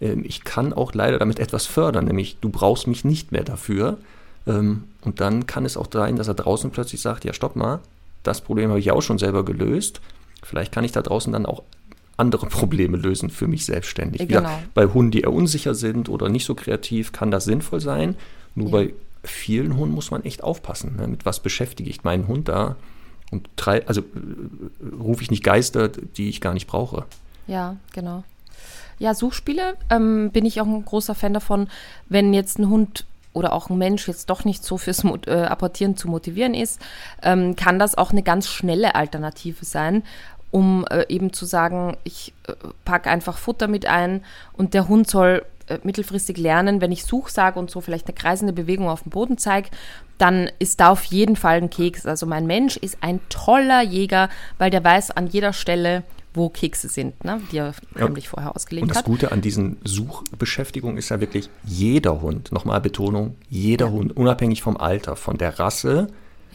ähm, ich kann auch leider damit etwas fördern, nämlich du brauchst mich nicht mehr dafür. Ähm, Und dann kann es auch sein, dass er draußen plötzlich sagt, ja, stopp mal, das Problem habe ich auch schon selber gelöst. Vielleicht kann ich da draußen dann auch andere Probleme lösen für mich selbstständig. Genau. gesagt, bei Hunden, die eher unsicher sind oder nicht so kreativ, kann das sinnvoll sein. Nur Ja. bei vielen Hunden muss man echt aufpassen. Ne? Mit was beschäftige ich meinen Hund da? Und drei, also äh, rufe ich nicht Geister, die ich gar nicht brauche. Ja, genau. Ja, Suchspiele ähm, bin ich auch ein großer Fan davon, wenn jetzt ein Hund oder auch ein Mensch jetzt doch nicht so fürs äh, Apportieren zu motivieren ist, ähm, kann das auch eine ganz schnelle Alternative sein, um äh, eben zu sagen, ich äh, packe einfach Futter mit ein und der Hund soll äh, mittelfristig lernen, wenn ich Such sage und so vielleicht eine kreisende Bewegung auf dem Boden zeige, dann ist da auf jeden Fall ein Keks. Also mein Mensch ist ein toller Jäger, weil der weiß an jeder Stelle, wo Kekse sind, ne, die er ja. nämlich vorher ausgelegt hat. Und das. Gute an diesen Suchbeschäftigungen ist ja wirklich jeder Hund, nochmal Betonung, jeder ja. Hund, unabhängig vom Alter, von der Rasse,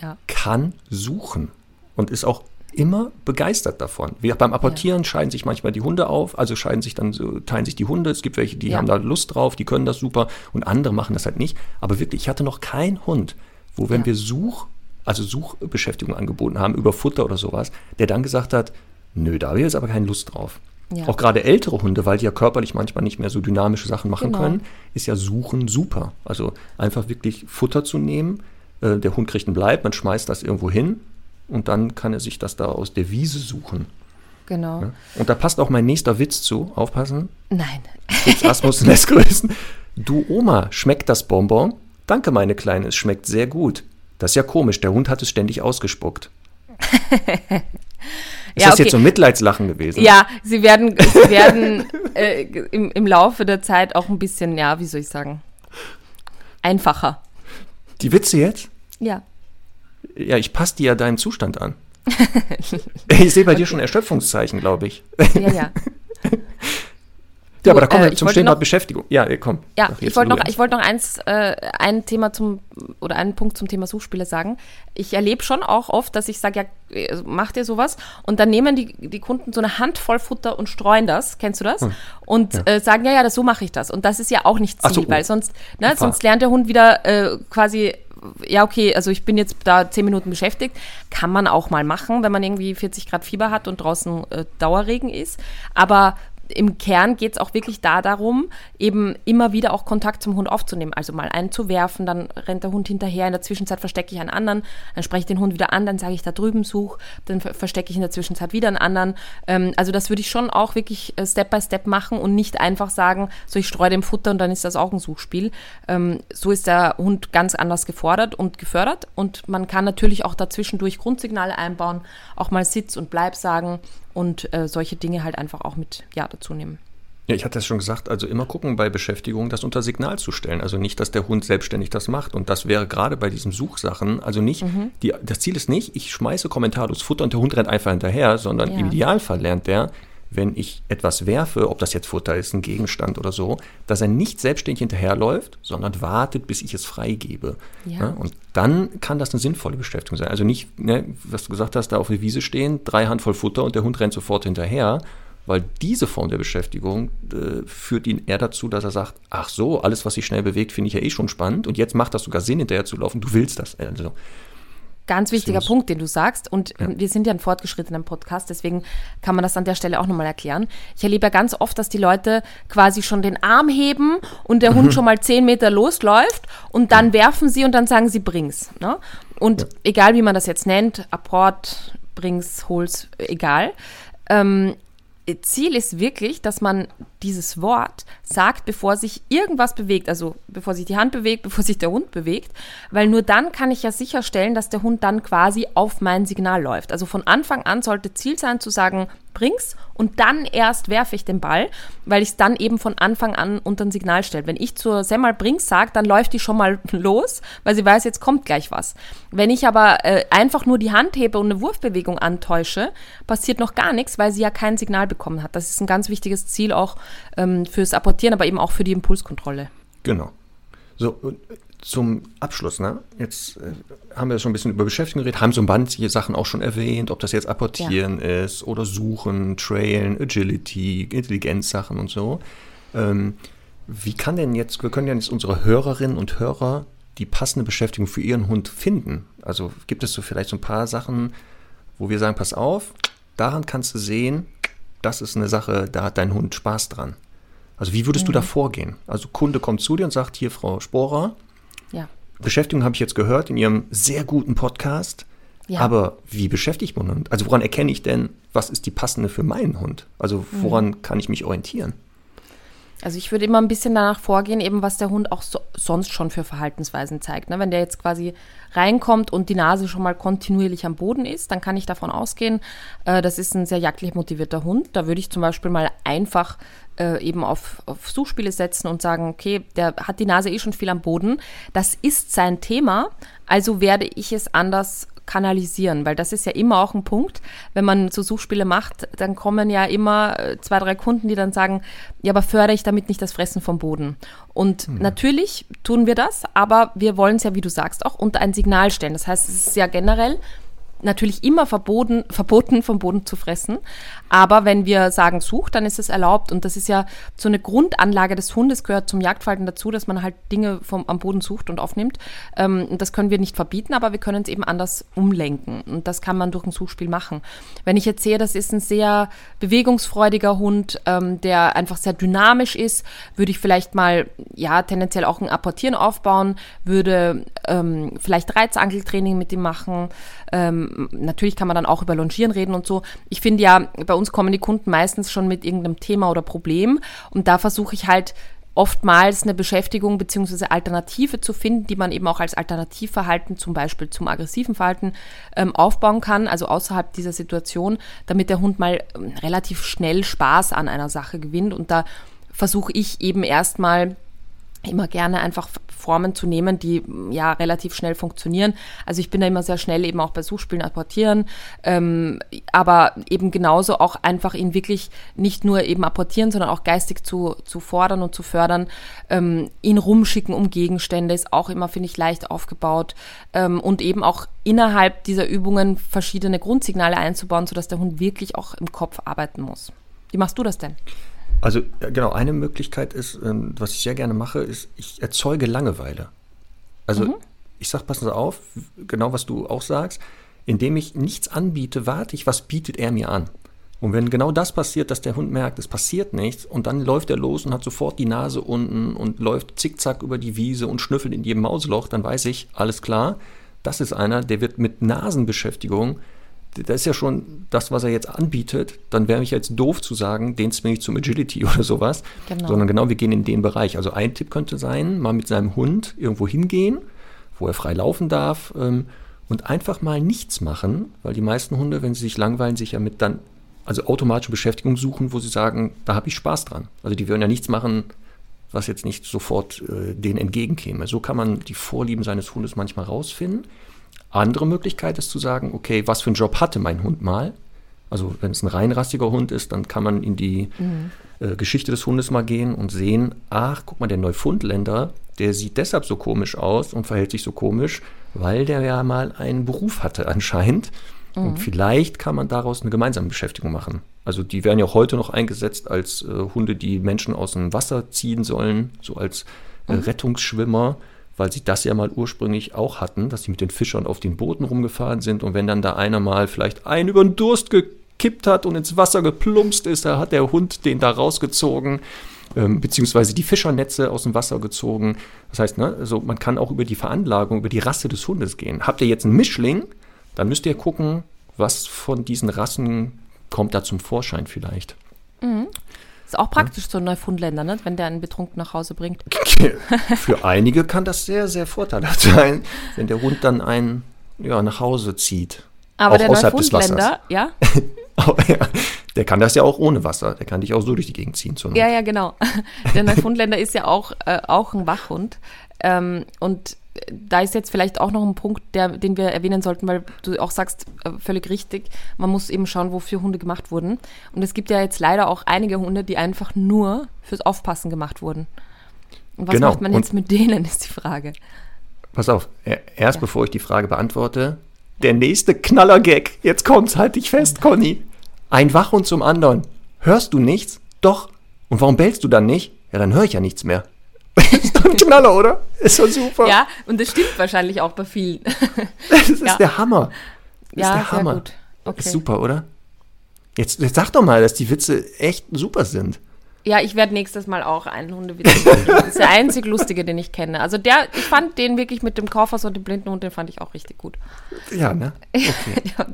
ja. kann suchen und ist auch immer begeistert davon. Wie beim Apportieren ja. scheiden sich manchmal die Hunde auf, also scheiden sich dann so, teilen sich die Hunde. Es gibt welche, die ja. haben da Lust drauf, die können das super und andere machen das halt nicht. Aber wirklich, ich hatte noch keinen Hund, wo wenn ja. wir Such, also Suchbeschäftigung angeboten haben über Futter oder sowas, der dann gesagt hat, nö, da habe ich jetzt aber keine Lust drauf. Ja. Auch gerade ältere Hunde, weil die ja körperlich manchmal nicht mehr so dynamische Sachen machen genau. können, ist ja Suchen super. Also einfach wirklich Futter zu nehmen, äh, der Hund kriegt ein Bleib, man schmeißt das irgendwo hin und dann kann er sich das da aus der Wiese suchen. Genau. Ja? Und da passt auch mein nächster Witz zu. Aufpassen. Nein. Witz Asmus lässt grüßen. Du Oma, schmeckt das Bonbon? Danke, meine Kleine, es schmeckt sehr gut. Das ist ja komisch, der Hund hat es ständig ausgespuckt. Ist ja, das okay. jetzt so ein Mitleidslachen gewesen? Ja, sie werden, sie werden äh, im, im Laufe der Zeit auch ein bisschen, ja, wie soll ich sagen, einfacher. Die Witze jetzt? Ja. Ja, ich passe dir ja deinem Zustand an. ich sehe bei dir schon Erschöpfungszeichen, glaube ich. Ja, ja. Ja, aber da kommen wir äh, zum Thema Beschäftigung. Ja, komm. Ja, ich wollte noch, ich wollte noch eins, äh, ein Thema zum, oder einen Punkt zum Thema Suchspiele sagen. Ich erlebe schon auch oft, dass ich sage, ja, äh, mach dir sowas und dann nehmen die, die Kunden so eine Handvoll Futter und streuen das, kennst du das? Hm. Und ja. Äh, sagen, ja, ja, das, so mache ich das. Und das ist ja auch nicht Ziel, so, weil sonst, ne, sonst lernt der Hund wieder äh, quasi ja, okay, also ich bin jetzt da zehn Minuten beschäftigt. Kann man auch mal machen, wenn man irgendwie 40 Grad Fieber hat und draußen äh, Dauerregen ist. Aber im Kern geht es auch wirklich da darum, eben immer wieder auch Kontakt zum Hund aufzunehmen. Also mal einen zu werfen, dann rennt der Hund hinterher, in der Zwischenzeit verstecke ich einen anderen, dann spreche ich den Hund wieder an, dann sage ich da drüben such, dann verstecke ich in der Zwischenzeit wieder einen anderen. Ähm, also das würde ich schon auch wirklich äh, Step by Step machen und nicht einfach sagen, so ich streue dem Futter und dann ist das auch ein Suchspiel. Ähm, so ist der Hund ganz anders gefordert und gefördert und man kann natürlich auch dazwischendurch Grundsignale einbauen, auch mal Sitz und Bleib sagen und äh, solche Dinge halt einfach auch mit ja dazu nehmen. Ja, ich hatte es schon gesagt, also immer gucken bei Beschäftigung, das unter Signal zu stellen. Also nicht, dass der Hund selbstständig das macht. Und das wäre gerade bei diesen Suchsachen, also nicht, mhm. die, das Ziel ist nicht, ich schmeiße kommentarlos Futter und der Hund rennt einfach hinterher, sondern ja. im Idealfall lernt der, wenn ich etwas werfe, ob das jetzt Futter ist, ein Gegenstand oder so, dass er nicht selbstständig hinterherläuft, sondern wartet, bis ich es freigebe. Ja. Ja, und dann kann das eine sinnvolle Beschäftigung sein. Also nicht, ne, was du gesagt hast, da auf der Wiese stehen, drei Handvoll Futter und der Hund rennt sofort hinterher, weil diese Form der Beschäftigung äh, führt ihn eher dazu, dass er sagt, ach so, alles, was sich schnell bewegt, finde ich ja eh schon spannend und jetzt macht das sogar Sinn, hinterher zu laufen, du willst das. Also, Ganz wichtiger. Punkt, den du sagst. Und ja. wir sind ja ein fortgeschrittener Podcast, deswegen kann man das an der Stelle auch nochmal erklären. Ich erlebe ja ganz oft, dass die Leute quasi schon den Arm heben und der mhm. Hund schon mal zehn Meter losläuft und dann mhm. werfen sie und dann sagen sie bring's. Ne? Und ja. egal wie man das jetzt nennt, Apport, bring's, hol's, egal. Ähm, Ziel ist wirklich, dass man dieses Wort sagt, bevor sich irgendwas bewegt, also bevor sich die Hand bewegt, bevor sich der Hund bewegt, weil nur dann kann ich ja sicherstellen, dass der Hund dann quasi auf mein Signal läuft. Also von Anfang an sollte Ziel sein zu sagen, bring's und dann erst werfe ich den Ball, weil ich es dann eben von Anfang an unter ein Signal stelle. Wenn ich zur Semmel bring's sage, dann läuft die schon mal los, weil sie weiß, jetzt kommt gleich was. Wenn ich aber äh, einfach nur die Hand hebe und eine Wurfbewegung antäusche, passiert noch gar nichts, weil sie ja kein Signal bekommen hat. Das ist ein ganz wichtiges Ziel auch ähm, fürs Apportieren, aber eben auch für die Impulskontrolle. Genau. So, zum Abschluss, ne? Jetzt äh, haben wir schon ein bisschen über Beschäftigung geredet, haben so ein Band hier Sachen auch schon erwähnt, ob das jetzt Apportieren ja. ist oder Suchen, Trailen, Agility, Intelligenzsachen und so. Ähm, wie kann denn jetzt, wir können ja jetzt unsere Hörerinnen und Hörer die passende Beschäftigung für ihren Hund finden? Also gibt es so vielleicht so ein paar Sachen, wo wir sagen, pass auf, daran kannst du sehen, das ist eine Sache, da hat dein Hund Spaß dran. Also wie würdest mhm. du da vorgehen? Also Kunde kommt zu dir und sagt, hier Frau Sporer, ja. Beschäftigung habe ich jetzt gehört in Ihrem sehr guten Podcast. Ja. Aber wie beschäftigt man Hund? Also woran erkenne ich denn, was ist die passende für meinen Hund? Also woran mhm. kann ich mich orientieren? Also ich würde immer ein bisschen danach vorgehen, eben was der Hund auch so, sonst schon für Verhaltensweisen zeigt. Ne? Wenn der jetzt quasi reinkommt und die Nase schon mal kontinuierlich am Boden ist, dann kann ich davon ausgehen, äh, das ist ein sehr jagdlich motivierter Hund. Da würde ich zum Beispiel mal einfach äh, eben auf, auf Suchspiele setzen und sagen, okay, der hat die Nase eh schon viel am Boden. Das ist sein Thema, also werde ich es anders kanalisieren, weil das ist ja immer auch ein Punkt, wenn man so Suchspiele macht, dann kommen ja immer äh, zwei, drei Kunden, die dann sagen, ja, aber fördere ich damit nicht das Fressen vom Boden. Und mhm. natürlich tun wir das, aber wir wollen es ja, wie du sagst, auch unter ein Signal stellen. Das heißt, es ist ja generell natürlich immer verboten, verboten, vom Boden zu fressen. Aber wenn wir sagen, sucht, dann ist es erlaubt. Und das ist ja so eine Grundanlage des Hundes, gehört zum Jagdverhalten dazu, dass man halt Dinge vom, am Boden sucht und aufnimmt. Ähm, das können wir nicht verbieten, aber wir können es eben anders umlenken. Und das kann man durch ein Suchspiel machen. Wenn ich jetzt sehe, das ist ein sehr bewegungsfreudiger Hund, ähm, der einfach sehr dynamisch ist, würde ich vielleicht mal, ja, tendenziell auch ein Apportieren aufbauen, würde ähm, vielleicht Reizangeltraining mit ihm machen. Ähm, natürlich kann man dann auch über Longieren reden und so. Ich finde ja, bei uns kommen die Kunden meistens schon mit irgendeinem Thema oder Problem und da versuche ich halt oftmals eine Beschäftigung bzw. Alternative zu finden, die man eben auch als Alternativverhalten zum Beispiel zum aggressiven Verhalten ähm, aufbauen kann, also außerhalb dieser Situation, damit der Hund mal ähm, relativ schnell Spaß an einer Sache gewinnt. Und da versuche ich eben erstmal immer gerne einfach Formen zu nehmen, die ja relativ schnell funktionieren. Also ich bin da immer sehr schnell eben auch bei Suchspielen apportieren, ähm, aber eben genauso auch einfach ihn wirklich nicht nur eben apportieren, sondern auch geistig zu, zu fordern und zu fördern. Ähm, ihn rumschicken um Gegenstände ist auch immer, finde ich, leicht aufgebaut ähm, und eben auch innerhalb dieser Übungen verschiedene Grundsignale einzubauen, sodass der Hund wirklich auch im Kopf arbeiten muss. Wie machst du das denn? Also genau, eine Möglichkeit ist, ähm, was ich sehr gerne mache, ist, ich erzeuge Langeweile. Also mhm. ich sage, passen Sie auf, genau was du auch sagst, indem ich nichts anbiete, warte ich, was bietet er mir an. Und wenn genau das passiert, dass der Hund merkt, es passiert nichts, und dann läuft er los und hat sofort die Nase unten und läuft zickzack über die Wiese und schnüffelt in jedem Mausloch, dann weiß ich, alles klar, das ist einer, der wird mit Nasenbeschäftigung das ist ja schon das, was er jetzt anbietet, dann wäre ich jetzt doof zu sagen, den zwinge ich zum Agility oder sowas, genau. sondern genau, wir gehen in den Bereich. Also ein Tipp könnte sein, mal mit seinem Hund irgendwo hingehen, wo er frei laufen darf ähm, und einfach mal nichts machen, weil die meisten Hunde, wenn sie sich langweilen, sich ja mit dann, also automatische Beschäftigung suchen, wo sie sagen, da habe ich Spaß dran. Also die würden ja nichts machen, was jetzt nicht sofort äh, denen entgegenkäme. So kann man die Vorlieben seines Hundes manchmal rausfinden. Andere Möglichkeit ist zu sagen, okay, was für einen Job hatte mein Hund mal? Also wenn es ein reinrassiger Hund ist, dann kann man in die mhm. äh, Geschichte des Hundes mal gehen und sehen, ach, guck mal, der Neufundländer, der sieht deshalb so komisch aus und verhält sich so komisch, weil der ja mal einen Beruf hatte anscheinend. Mhm. Und vielleicht kann man daraus eine gemeinsame Beschäftigung machen. Also die werden ja auch heute noch eingesetzt als äh, Hunde, die Menschen aus dem Wasser ziehen sollen, so als äh, mhm. Rettungsschwimmer weil sie das ja mal ursprünglich auch hatten, dass sie mit den Fischern auf den Booten rumgefahren sind und wenn dann da einer mal vielleicht einen über den Durst gekippt hat und ins Wasser geplumpst ist, da hat der Hund den da rausgezogen, ähm, beziehungsweise die Fischernetze aus dem Wasser gezogen. Das heißt, ne, also man kann auch über die Veranlagung, über die Rasse des Hundes gehen. Habt ihr jetzt einen Mischling, dann müsst ihr gucken, was von diesen Rassen kommt da zum Vorschein vielleicht. Mhm. Ist auch praktisch so ein Neufundländer, ne? wenn der einen betrunken nach Hause bringt. Für einige kann das sehr, sehr vorteilhaft sein, wenn der Hund dann einen ja, nach Hause zieht. Aber auch der außerhalb Neufundländer, ja? ja? Der kann das ja auch ohne Wasser. Der kann dich auch so durch die Gegend ziehen. Ja, ja, genau. Der Neufundländer ist ja auch, äh, auch ein Wachhund. Ähm, und da ist jetzt vielleicht auch noch ein Punkt, der, den wir erwähnen sollten, weil du auch sagst, äh, völlig richtig, man muss eben schauen, wofür Hunde gemacht wurden. Und es gibt ja jetzt leider auch einige Hunde, die einfach nur fürs Aufpassen gemacht wurden. Und was genau. macht man jetzt Und mit denen, ist die Frage. Pass auf, erst ja. bevor ich die Frage beantworte, der nächste Knallergag. Jetzt kommt's, halt dich fest, Conny. Ein Wachhund zum anderen. Hörst du nichts? Doch. Und warum bellst du dann nicht? Ja, dann höre ich ja nichts mehr. ist doch ein Knaller, oder? Ist doch super. Ja, und das stimmt wahrscheinlich auch bei vielen. das ist ja. der Hammer. Das ja, ist der Hammer. Gut. Okay. Ist super, oder? Jetzt, jetzt sag doch mal, dass die Witze echt super sind. Ja, ich werde nächstes Mal auch einen Hundewitz machen. Das ist der einzig lustige, den ich kenne. Also der, ich fand den wirklich mit dem Kaufhaus und dem blinden Hund, den fand ich auch richtig gut. Ja, ne? Okay. ja,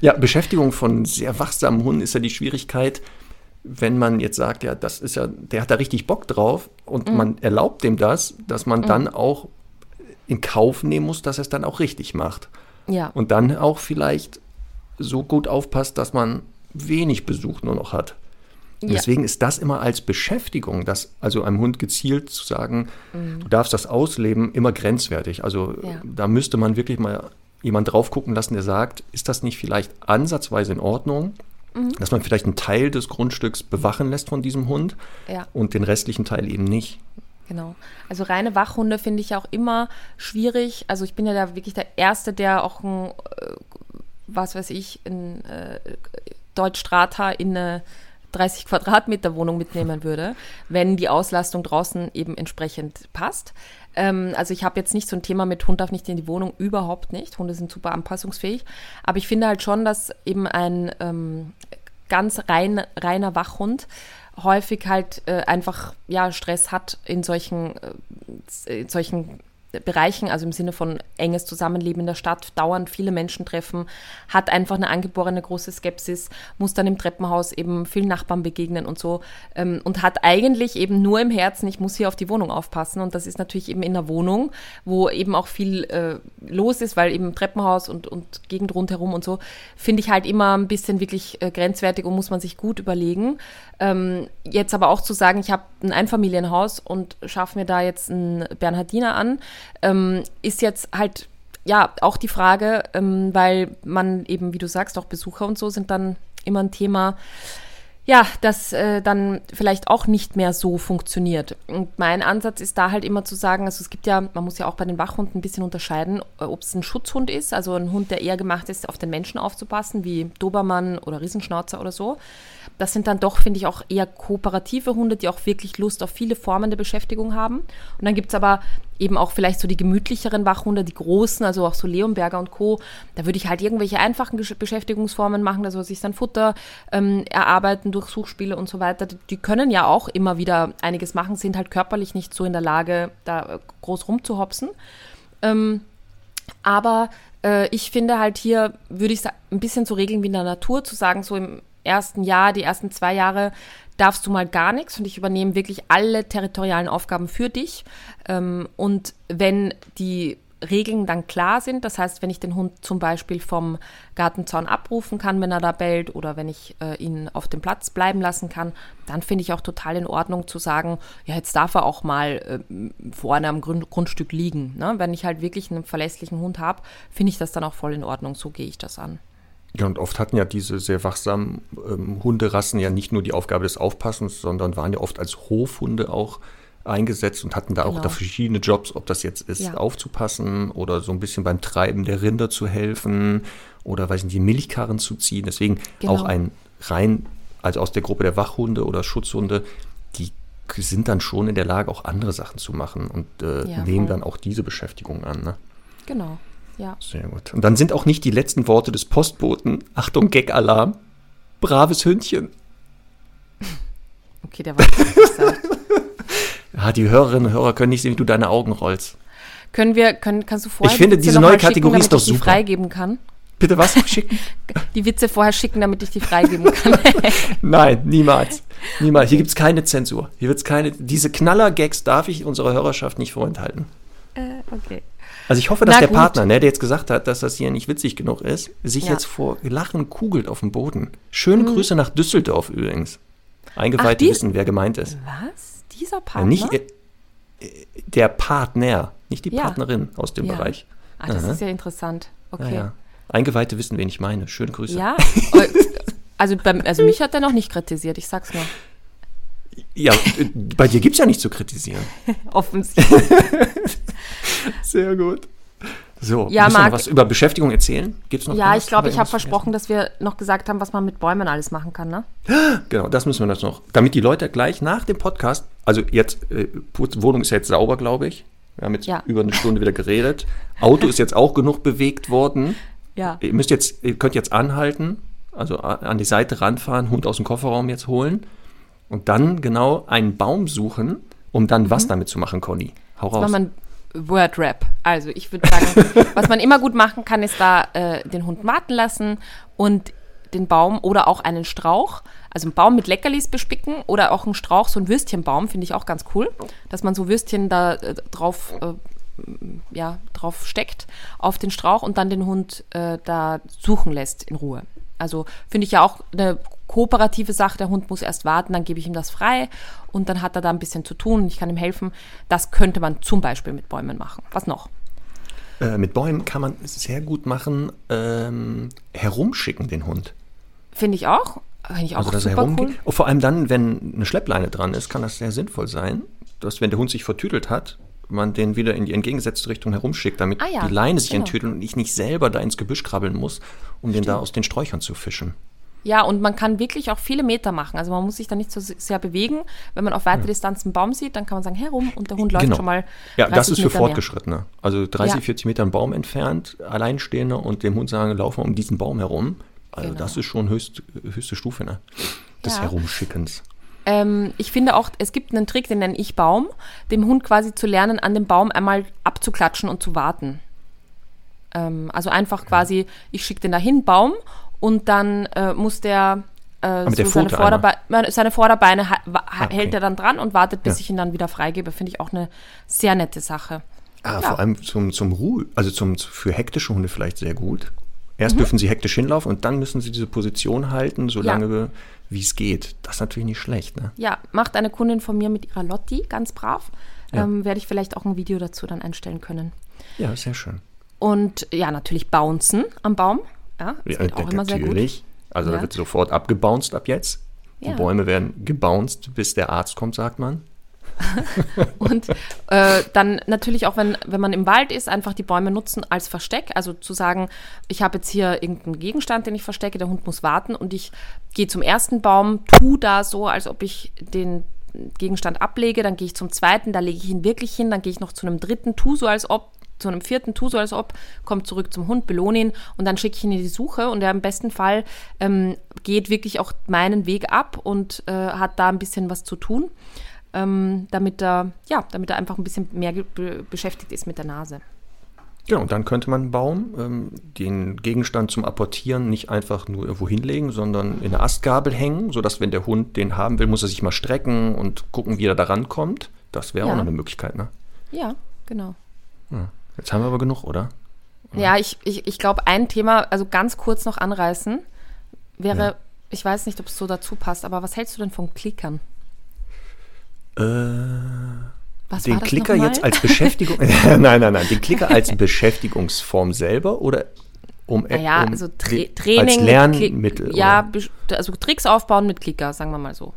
ja, Beschäftigung von sehr wachsamen Hunden ist ja die Schwierigkeit, wenn man jetzt sagt, ja, das ist ja, der hat da richtig Bock drauf und Mhm. man erlaubt dem das, dass man dann auch in Kauf nehmen muss, dass er es dann auch richtig macht. Ja. Und dann auch vielleicht so gut aufpasst, dass man wenig Besuch nur noch hat. Ja. Deswegen ist das immer als Beschäftigung, das, also einem Hund gezielt zu sagen, du darfst das ausleben, immer grenzwertig. Also Mhm. Ja. da müsste man wirklich mal jemand drauf gucken lassen, der sagt, ist das nicht vielleicht ansatzweise in Ordnung, Mhm. dass man vielleicht einen Teil des Grundstücks bewachen lässt von diesem Hund Ja. und den restlichen Teil eben nicht. Genau. Also reine Wachhunde finde ich auch immer schwierig. Also ich bin ja da wirklich der Erste, der auch ein, äh, was weiß ich, ein äh, Deutschstrata in eine 30 Quadratmeter Wohnung mitnehmen würde, wenn die Auslastung draußen eben entsprechend passt. Ähm, also ich habe jetzt nicht so ein Thema mit Hund darf nicht in die Wohnung, überhaupt nicht. Hunde sind super anpassungsfähig. Aber ich finde halt schon, dass eben ein ähm, ganz rein, reiner Wachhund häufig halt äh, einfach ja Stress hat in solchen äh, in solchen Bereichen, also im Sinne von enges Zusammenleben in der Stadt, dauernd viele Menschen treffen, hat einfach eine angeborene große Skepsis, muss dann im Treppenhaus eben vielen Nachbarn begegnen und so ähm, und hat eigentlich eben nur im Herzen, ich muss hier auf die Wohnung aufpassen und das ist natürlich eben in der Wohnung, wo eben auch viel äh, los ist, weil eben Treppenhaus und, und Gegend rundherum und so, finde ich halt immer ein bisschen wirklich äh, grenzwertig und muss man sich gut überlegen. Ähm, jetzt aber auch zu sagen, ich habe ein Einfamilienhaus und schaffe mir da jetzt einen Bernhardiner an, ähm, ist jetzt halt ja auch die Frage, ähm, weil man eben, wie du sagst, auch Besucher und so sind dann immer ein Thema, ja, das äh, dann vielleicht auch nicht mehr so funktioniert. Und mein Ansatz ist da halt immer zu sagen, also es gibt ja, man muss ja auch bei den Wachhunden ein bisschen unterscheiden, äh, ob es ein Schutzhund ist, also ein Hund, der eher gemacht ist, auf den Menschen aufzupassen, wie Dobermann oder Riesenschnauzer oder so. Das sind dann doch, finde ich, auch eher kooperative Hunde, die auch wirklich Lust auf viele Formen der Beschäftigung haben. Und dann gibt es aber eben auch vielleicht so die gemütlicheren Wachhunde, die großen, also auch so Leonberger und Co. Da würde ich halt irgendwelche einfachen Beschäftigungsformen machen, also sich sein Futter ähm, erarbeiten durch Suchspiele und so weiter. Die, können ja auch immer wieder einiges machen, sind halt körperlich nicht so in der Lage, da äh, groß rumzuhopsen. Ähm, aber äh, ich finde halt hier, würde ich sa- ein bisschen so regeln wie in der Natur, zu sagen, so im ersten Jahr, die ersten zwei Jahre darfst du mal gar nichts und ich übernehme wirklich alle territorialen Aufgaben für dich. Ähm, und wenn die Regeln dann klar sind, das heißt, wenn ich den Hund zum Beispiel vom Gartenzaun abrufen kann, wenn er da bellt, oder wenn ich äh, ihn auf dem Platz bleiben lassen kann, dann finde ich auch total in Ordnung zu sagen, ja, jetzt darf er auch mal äh, vorne am Grund Grundstück liegen. Ne? Wenn ich halt wirklich einen verlässlichen Hund habe, finde ich das dann auch voll in Ordnung. So gehe ich das an. Ja, und oft hatten ja diese sehr wachsamen ähm, Hunderassen ja nicht nur die Aufgabe des Aufpassens, sondern waren ja oft als Hofhunde auch eingesetzt und hatten da auch Genau. da verschiedene Jobs, ob das jetzt ist, Ja. aufzupassen oder so ein bisschen beim Treiben der Rinder zu helfen oder weiß nicht, die Milchkarren zu ziehen. Deswegen Genau. auch ein rein, also aus der Gruppe der Wachhunde oder Schutzhunde, die sind dann schon in der Lage, auch andere Sachen zu machen und äh, Ja, nehmen voll. dann auch diese Beschäftigung an. Ne? Genau. Ja. Sehr gut. Und dann sind auch nicht die letzten Worte des Postboten, Achtung, Gag-Alarm, braves Hündchen. Okay, der war. Ja, die Hörerinnen und Hörer können nicht sehen, wie du deine Augen rollst. Können wir, können, kannst du vorher Ich finde, diese neue mal schicken, Kategorie ist doch ich die super. freigeben kann? Bitte was schicken? Die Witze vorher schicken, damit ich die freigeben kann. Nein, niemals. Niemals. Hier gibt es keine Zensur. Hier wird keine. Diese Knaller-Gags darf ich unserer Hörerschaft nicht vorenthalten. äh, okay. Also ich hoffe, dass Na der gut. Partner, ne, der jetzt gesagt hat, dass das hier nicht witzig genug ist, sich Ja. jetzt vor Lachen kugelt auf dem Boden. Schöne Grüße nach Düsseldorf übrigens. Eingeweihte die- wissen, wer gemeint ist. Was? Dieser Ja, Partner? nicht äh, äh, der Partner, nicht die Ja. Partnerin aus dem Ja. Bereich. ah, das Aha. ist ja interessant. Okay. Eingeweihte wissen, wen ich meine. Schöne Grüße. Ja. äh, also, beim, also mich hat er noch nicht kritisiert, ich sag's nur. Ja, bei dir gibt es ja nichts zu kritisieren. Offensichtlich. Sehr gut. So, Ja, müssen wir noch Marc- was über Beschäftigung erzählen? Gibt's noch Ja, was? ich glaube, ich habe versprochen, dass wir noch gesagt haben, was man mit Bäumen alles machen kann, ne? Genau, das müssen wir das noch. Damit die Leute gleich nach dem Podcast, also jetzt, äh, Wohnung ist jetzt sauber, glaube ich. Wir haben jetzt Ja. über eine Stunde wieder geredet. Auto ist jetzt auch genug bewegt worden. Ja. Ihr müsst jetzt, ihr könnt jetzt anhalten, also an die Seite ranfahren, Hund aus dem Kofferraum jetzt holen und dann genau einen Baum suchen, um dann was damit zu machen, Conny. Hau Mhm. Raus. Word-Rap. Also ich würde sagen, was man immer gut machen kann, ist da äh, den Hund warten lassen und den Baum oder auch einen Strauch, also einen Baum mit Leckerlis bespicken oder auch einen Strauch, so ein Würstchenbaum, finde ich auch ganz cool, dass man so Würstchen da äh, drauf, äh, ja, drauf steckt auf den Strauch und dann den Hund äh, da suchen lässt in Ruhe. Also finde ich ja auch eine kooperative Sache. Der Hund muss erst warten, dann gebe ich ihm das frei und dann hat er da ein bisschen zu tun und ich kann ihm helfen. Das könnte man zum Beispiel mit Bäumen machen. Was noch? Äh, mit Bäumen kann man sehr gut machen, ähm, herumschicken den Hund. Finde ich auch. Finde ich auch Also, dass er super cool. Und vor allem dann, wenn eine Schleppleine dran ist, kann das sehr sinnvoll sein, dass wenn der Hund sich vertütelt hat, man den wieder in die entgegengesetzte Richtung herumschickt, damit Ah ja, die Leine sich genau. enttütelt und ich nicht selber da ins Gebüsch krabbeln muss, um den da aus den Sträuchern zu fischen. Ja, und man kann wirklich auch viele Meter machen. Also man muss sich da nicht so sehr bewegen. Wenn man auf weite Distanz einen Baum sieht, dann kann man sagen, herum und der Hund läuft schon mal. Genau. Ja, das 30 ist für Meter mehr. Fortgeschrittene. Also 30, Ja. 40 Meter einen Baum entfernt, Alleinstehende und dem Hund sagen, lauf mal um diesen Baum herum. Also Genau. das ist schon höchst, höchste Stufe ne? des. Herumschickens. Ähm, ich finde auch, es gibt einen Trick, den nenne ich Baum, dem Hund quasi zu lernen, an dem Baum einmal abzuklatschen und zu warten. Ähm, also einfach quasi, ich schicke den dahin, Baum, und dann äh, muss der, äh, der seine, Vorderbe seine Vorderbeine ha Ah, okay. hält er dann dran und wartet, bis Ja. ich ihn dann wieder freigebe. Finde ich auch eine sehr nette Sache. Ah, Ja. vor allem zum, zum Ruhe, also zum, für hektische Hunde vielleicht sehr gut. Erst Mhm. dürfen sie hektisch hinlaufen und dann müssen sie diese Position halten, solange wie es geht. Das ist natürlich nicht schlecht, ne? Ja, macht eine Kundin von mir mit ihrer Lotti, ganz brav. Ähm, Werde ich vielleicht auch ein Video dazu dann einstellen können. Ja, sehr schön. Und ja, natürlich bouncen am Baum. Ja, das Ja, auch immer sehr gut. natürlich. Also Ja. da wird sofort abgebounced ab jetzt. Die Ja. Bäume werden gebounced, bis der Arzt kommt, sagt man. Und äh, dann natürlich auch, wenn, wenn man im Wald ist, einfach die Bäume nutzen als Versteck. Also zu sagen, ich habe jetzt hier irgendeinen Gegenstand, den ich verstecke, der Hund muss warten und ich gehe zum ersten Baum, tu da so, als ob ich den Gegenstand ablege, dann gehe ich zum zweiten, da lege ich ihn wirklich hin, dann gehe ich noch zu einem dritten, tu so als ob, zu einem vierten, tu so als ob, kommt zurück zum Hund, belohne ihn und dann schicke ich ihn in die Suche und er im besten Fall ähm, geht wirklich auch meinen Weg ab und äh, hat da ein bisschen was zu tun ähm, damit er, ja, damit er einfach ein bisschen mehr be beschäftigt ist mit der Nase. Genau, und dann könnte man einen Baum, ähm, den Gegenstand zum Apportieren nicht einfach nur irgendwo hinlegen, sondern in eine Astgabel hängen, sodass, wenn der Hund den haben will, muss er sich mal strecken und gucken, wie er da rankommt. Das wäre Ja. auch noch eine Möglichkeit, ne? Ja, genau. Jetzt haben wir aber genug, oder? Ja, ich, ich, ich glaube, ein Thema, also ganz kurz noch anreißen, wäre, Ja. ich weiß nicht, ob es so dazu passt, aber was hältst du denn von Klickern? Äh, Was den Klicker nochmal? jetzt als Beschäftigung. nein, nein, nein. Den Klicker als Beschäftigungsform selber oder um, Naja, um also Tra Tra- Training. als mit Lernmittel. Klick- Ja, also Tricks aufbauen mit Klicker, sagen wir mal so.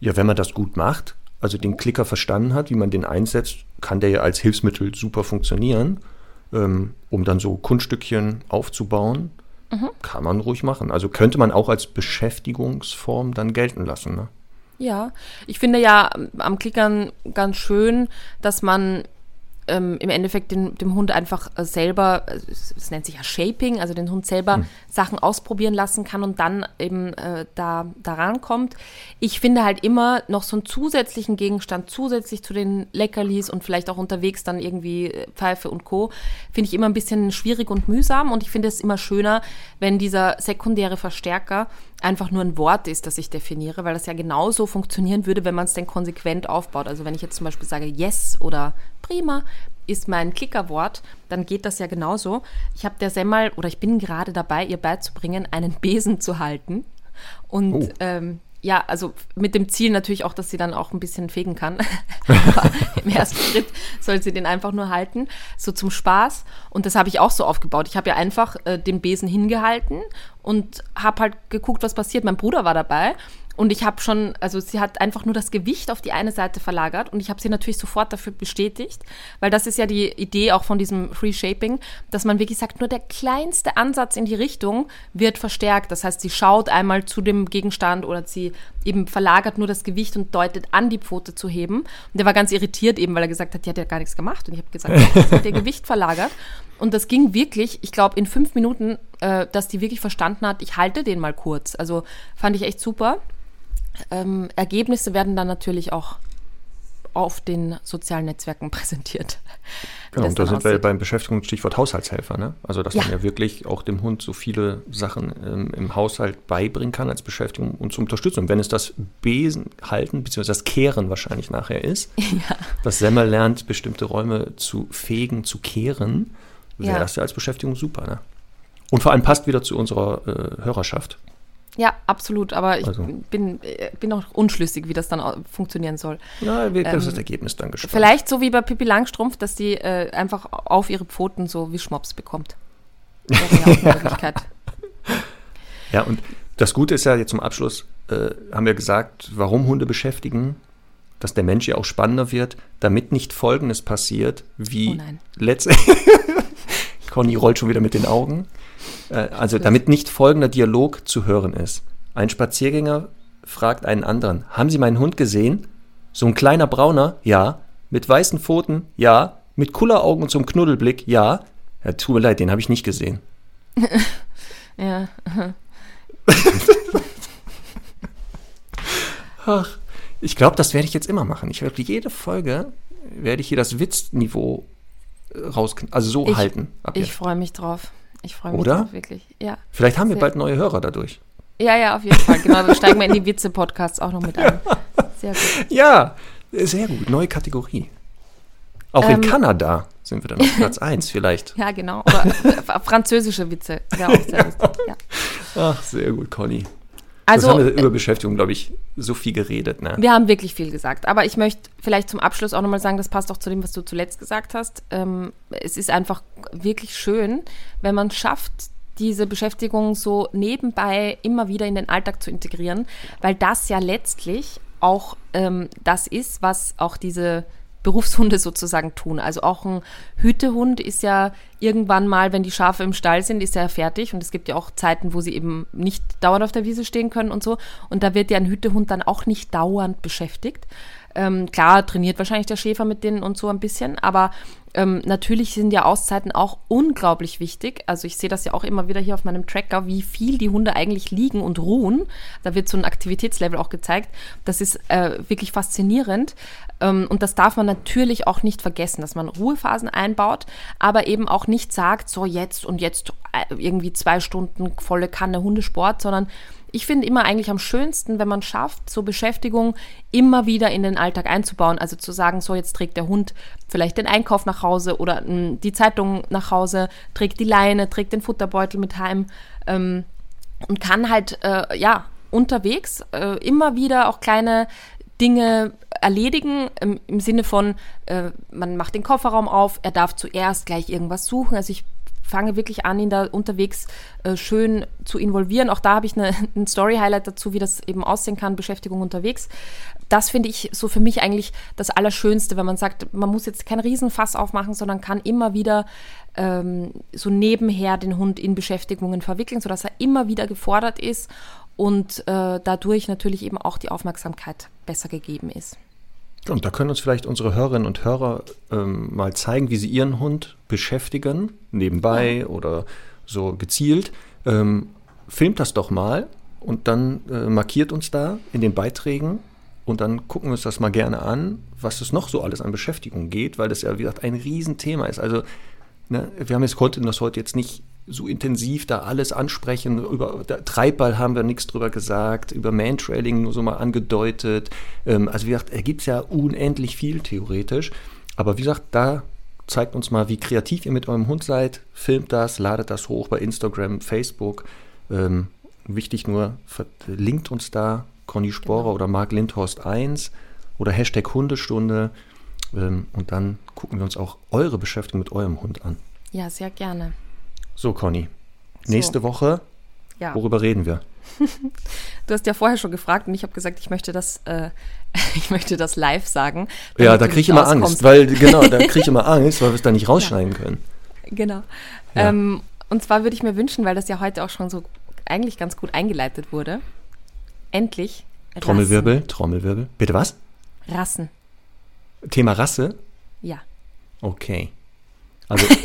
ja, wenn man das gut macht, also den Klicker verstanden hat, wie man den einsetzt, kann der ja als Hilfsmittel super funktionieren, ähm, um dann so Kunststückchen aufzubauen. Mhm. Kann man ruhig machen. Also könnte man auch als Beschäftigungsform dann gelten lassen. Ne? Ja, ich finde ja ähm, am Klickern ganz schön, dass man ähm, im Endeffekt den, dem Hund einfach äh, selber, äh, es nennt sich ja Shaping, also den Hund selber Sachen ausprobieren lassen kann und dann eben äh, da daran kommt. Ich finde halt immer noch so einen zusätzlichen Gegenstand, zusätzlich zu den Leckerlis und vielleicht auch unterwegs dann irgendwie äh, Pfeife und Co., finde ich immer ein bisschen schwierig und mühsam und ich finde es immer schöner, wenn dieser sekundäre Verstärker einfach nur ein Wort ist, das ich definiere, weil das ja genauso funktionieren würde, wenn man es denn konsequent aufbaut. Also wenn ich jetzt zum Beispiel sage Yes oder Prima ist mein Klickerwort, dann geht das ja genauso. Ich habe der Semmel oder ich bin gerade dabei, ihr beizubringen, einen Besen zu halten. Und Oh. ähm, ja, also mit dem Ziel natürlich auch, dass sie dann auch ein bisschen fegen kann. Im ersten Schritt soll sie den einfach nur halten, so zum Spaß. Und das habe ich auch so aufgebaut. Ich habe ja einfach äh, den Besen hingehalten und habe halt geguckt, was passiert. Mein Bruder war dabei und ich habe schon, also sie hat einfach nur das Gewicht auf die eine Seite verlagert und ich habe sie natürlich sofort dafür bestätigt, weil das ist ja die Idee auch von diesem Free Shaping, dass man wirklich sagt, nur der kleinste Ansatz in die Richtung wird verstärkt. Das heißt, sie schaut einmal zu dem Gegenstand oder sie eben verlagert nur das Gewicht und deutet an, die Pfote zu heben. Und der war ganz irritiert eben, weil er gesagt hat, die hat ja gar nichts gemacht. Und ich habe gesagt, sie hat ihr Gewicht verlagert. Und das ging wirklich, ich glaube, in fünf Minuten, äh, dass die wirklich verstanden hat, ich halte den mal kurz. Also fand ich echt super. Ähm, Ergebnisse werden dann natürlich auch auf den sozialen Netzwerken präsentiert. Genau, und da sind wir aussieht. beim Beschäftigungsstichwort Haushaltshelfer. Ne? Also, dass Ja. man ja wirklich auch dem Hund so viele Sachen ähm, im Haushalt beibringen kann als Beschäftigung und zur Unterstützung. Wenn es das Besen halten, beziehungsweise das Kehren wahrscheinlich nachher ist, dass Semmel lernt, bestimmte Räume zu fegen, zu kehren, wäre Ja. das ja als Beschäftigung super. Ne? Und vor allem passt wieder zu unserer äh, Hörerschaft. Ja, absolut. Aber ich Also. bin, äh, bin auch unschlüssig, wie das dann au- funktionieren soll. Ja, wir- das Ähm, das Ergebnis dann gespannt. Vielleicht so wie bei Pippi Langstrumpf, dass die äh, einfach auf ihre Pfoten so Wischmops bekommt. Wäre ja auch eine Möglichkeit. Ja, und das Gute ist ja jetzt zum Abschluss, äh, haben wir gesagt, warum Hunde beschäftigen, dass der Mensch ja auch spannender wird, damit nicht Folgendes passiert, wie Oh nein. letzte. Conny rollt schon wieder mit den Augen. Äh, also, damit nicht folgender Dialog zu hören ist. Ein Spaziergänger fragt einen anderen: Haben Sie meinen Hund gesehen? So ein kleiner Brauner? Ja. Mit weißen Pfoten? Ja. Mit Kulleraugen und so einem Knuddelblick? Ja. Ja, tut mir leid, den habe ich nicht gesehen. Ja. Ach, ich glaube, das werde ich jetzt immer machen. Ich werde jede Folge werde ich hier das Witzniveau raus, also so Ich- halten. Ich freue mich drauf. Ich freue mich Oder? wirklich. Ja. Vielleicht haben wir bald neue Hörer dadurch. ja, ja, auf jeden Fall. Genau, wir steigen wir in die Witze-Podcasts auch noch mit ein. Sehr gut. Ja, sehr gut. Neue Kategorie. Auch in Ähm. Kanada sind wir dann auf Platz 1 vielleicht. Ja, genau. Oder äh, französische Witze. Wäre auch sehr lustig. Ja. Ach, sehr gut, Conny. Also, Also, haben wir über Beschäftigung, glaube ich, so viel geredet. Ne? Wir haben wirklich viel gesagt, aber ich möchte vielleicht zum Abschluss auch nochmal sagen, das passt auch zu dem, was du zuletzt gesagt hast. Ähm, es ist einfach wirklich schön, wenn man schafft, diese Beschäftigung so nebenbei immer wieder in den Alltag zu integrieren, weil das ja letztlich auch ähm, das ist, was auch diese Berufshunde sozusagen tun. Also auch ein Hütehund ist ja irgendwann mal, wenn die Schafe im Stall sind, ist er fertig. Und es gibt ja auch Zeiten, wo sie eben nicht dauernd auf der Wiese stehen können und so. Und da wird ja ein Hütehund dann auch nicht dauernd beschäftigt. Ähm, klar, trainiert wahrscheinlich der Schäfer mit denen und so ein bisschen, aber ähm, natürlich sind ja Auszeiten auch unglaublich wichtig. Also ich sehe das ja auch immer wieder hier auf meinem Tracker, wie viel die Hunde eigentlich liegen und ruhen. Da wird so ein Aktivitätslevel auch gezeigt. Das ist äh, wirklich faszinierend. Ähm, und das darf man natürlich auch nicht vergessen, dass man Ruhephasen einbaut, aber eben auch nicht sagt, so jetzt und jetzt äh, irgendwie zwei Stunden volle Kanne Hundesport, sondern ich finde immer eigentlich am schönsten, wenn man schafft, so Beschäftigung immer wieder in den Alltag einzubauen. Also zu sagen, so jetzt trägt der Hund vielleicht den Einkauf nach Hause oder mh, die Zeitung nach Hause, trägt die Leine, trägt den Futterbeutel mit heim ähm, und kann halt, äh, ja, unterwegs äh, immer wieder auch kleine Dinge erledigen im, im Sinne von, äh, man macht den Kofferraum auf, er darf zuerst gleich irgendwas suchen. Also ich fange wirklich an, ihn da unterwegs äh, schön zu involvieren. Auch da habe ich eine, ein Story-Highlight dazu, wie das eben aussehen kann, Beschäftigung unterwegs. Das finde ich so für mich eigentlich das Allerschönste, wenn man sagt, man muss jetzt kein Riesenfass aufmachen, sondern kann immer wieder ähm, so nebenher den Hund in Beschäftigungen verwickeln, sodass er immer wieder gefordert ist und äh, dadurch natürlich eben auch die Aufmerksamkeit besser gegeben ist. Und da können uns vielleicht unsere Hörerinnen und Hörer ähm, mal zeigen, wie sie ihren Hund beschäftigen, nebenbei oder so gezielt. Ähm, filmt das doch mal und dann äh, markiert uns da in den Beiträgen und dann gucken wir uns das mal gerne an, was es noch so alles an Beschäftigung geht, weil das ja, wie gesagt, ein Riesenthema ist. Also, ne, wir haben jetzt, konnten das heute jetzt nicht so intensiv da alles ansprechen. Über Treibball haben wir nichts drüber gesagt, über Mantrailing nur so mal angedeutet. Ähm, also wie gesagt, da gibt es ja unendlich viel theoretisch. Aber wie gesagt, da zeigt uns mal, wie kreativ ihr mit eurem Hund seid. Filmt das, ladet das hoch bei Instagram, Facebook. Ähm, wichtig nur, verlinkt uns da Conny Sporer Genau. oder Marc Lindhorst 1 oder Hashtag Hundestunde. Ähm, und dann gucken wir uns auch eure Beschäftigung mit eurem Hund an. Ja, sehr gerne. So, Conny. So. Nächste Woche, Ja. worüber reden wir? Du hast ja vorher schon gefragt und ich habe gesagt, ich möchte das, äh, ich möchte das live sagen. Ja, da kriege ich immer auskommst. Angst, weil, genau, da kriege ich immer Angst, weil wir es da nicht rausschneiden können. Genau. Ja. Ähm, und zwar würde ich mir wünschen, weil das ja heute auch schon so eigentlich ganz gut eingeleitet wurde. Endlich. Rassen. Trommelwirbel, Trommelwirbel. Bitte was? Rassen. Thema Rasse? Ja. Okay. Also,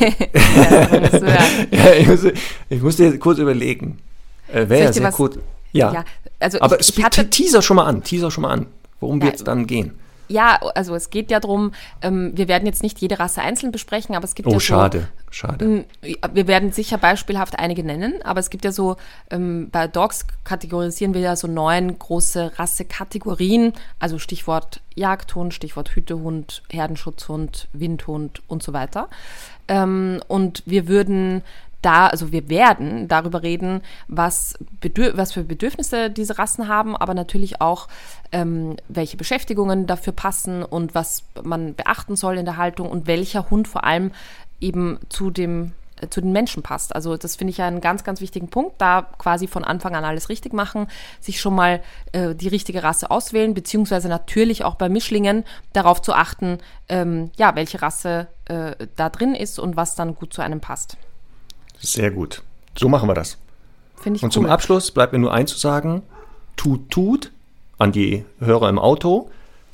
ja ich, muss, ich musste kurz überlegen. Äh, Wäre ja sehr kurz. Ja. ja. Also Aber ich, ich hatte, te- teaser schon mal an, teaser schon mal an. Worum Ja, es dann gehen? Ja, also es geht ja darum, ähm, wir werden jetzt nicht jede Rasse einzeln besprechen, aber es gibt Oh, ja so, schade, schade. Mm, Wir werden sicher beispielhaft einige nennen, aber es gibt ja so, ähm, bei Dogs kategorisieren wir ja so neun große Rassekategorien, also Stichwort Jagdhund, Stichwort Hütehund, Herdenschutzhund, Windhund und so weiter. Ähm, und wir würden da, also wir werden darüber reden, was, bedür was für Bedürfnisse diese Rassen haben, aber natürlich auch, ähm, welche Beschäftigungen dafür passen und was man beachten soll in der Haltung und welcher Hund vor allem eben zu dem äh, zu den Menschen passt. Also das finde ich ja einen ganz, ganz wichtigen Punkt, da quasi von Anfang an alles richtig machen, sich schon mal äh, die richtige Rasse auswählen, beziehungsweise natürlich auch bei Mischlingen darauf zu achten, ähm, ja, welche Rasse äh, da drin ist und was dann gut zu einem passt. Sehr gut. So machen wir das. Finde ich Und cool. zum Abschluss bleibt mir nur einzusagen, tut, tut an die Hörer im Auto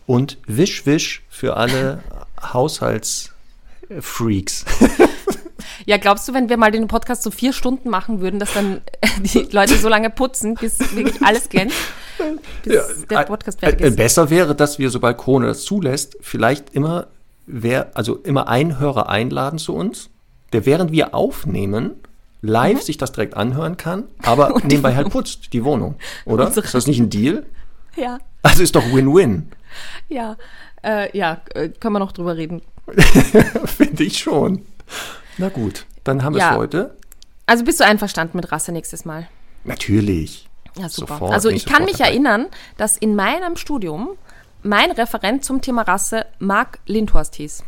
und wisch, wisch für alle Haushaltsfreaks. Ja, glaubst du, wenn wir mal den Podcast so vier Stunden machen würden, dass dann die Leute so lange putzen, bis wirklich alles glänzt, bis der Podcast fertig ist? Besser wäre, dass wir, sobald Corona das zulässt, vielleicht immer, wer, also immer einen Hörer einladen zu uns, der während wir aufnehmen, live sich das direkt anhören kann, aber Mhm. Und nebenbei halt putzt, die Wohnung. Oder? Unsere- Ist das nicht ein Deal? Ja, Also ist doch Win-Win. ja, äh, ja, äh, können wir noch drüber reden. Finde ich schon. Na gut, dann haben wir es Ja. heute. Also bist du einverstanden mit Rasse nächstes Mal? Natürlich. Ja, super. Sofort, also ich kann mich dabei. erinnern, dass in meinem Studium mein Referent zum Thema Rasse Marc Lindhorst hieß.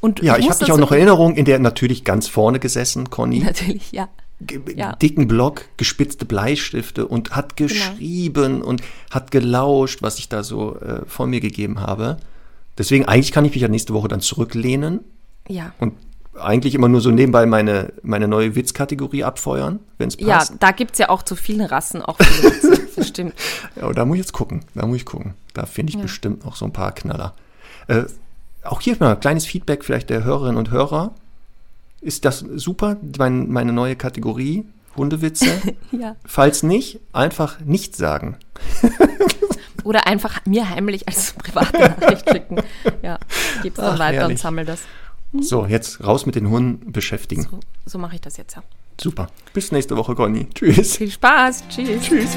Und Ja, ich habe dich auch noch Erinnerung, in der natürlich ganz vorne gesessen, Conny. Natürlich, ja. Ja. Genau. dicken Block, gespitzte Bleistifte und hat geschrieben und hat gelauscht, was ich da so äh, von mir gegeben habe. Deswegen, eigentlich kann ich mich ja nächste Woche dann zurücklehnen Ja. und eigentlich immer nur so nebenbei meine, meine neue Witzkategorie abfeuern, wenn es Ja, passt. da gibt es ja auch zu vielen Rassen auch viele Witze. Das stimmt. Ja, da muss ich jetzt gucken. Da muss ich gucken. Da finde ich bestimmt noch so ein paar Knaller. Äh, auch hier mal ein kleines Feedback vielleicht der Hörerinnen und Hörer. Ist das super, mein, meine neue Kategorie, Hundewitze? Ja. Falls nicht, einfach nicht sagen. Oder einfach mir heimlich als private Nachricht schicken. Ja, es dann Ach, weiter herrlich. und sammle das. So, jetzt raus mit den Hunden beschäftigen. So, so mache ich das jetzt ja. Super. Bis nächste Woche, Conny. Tschüss. Viel Spaß. Tschüss. Tschüss.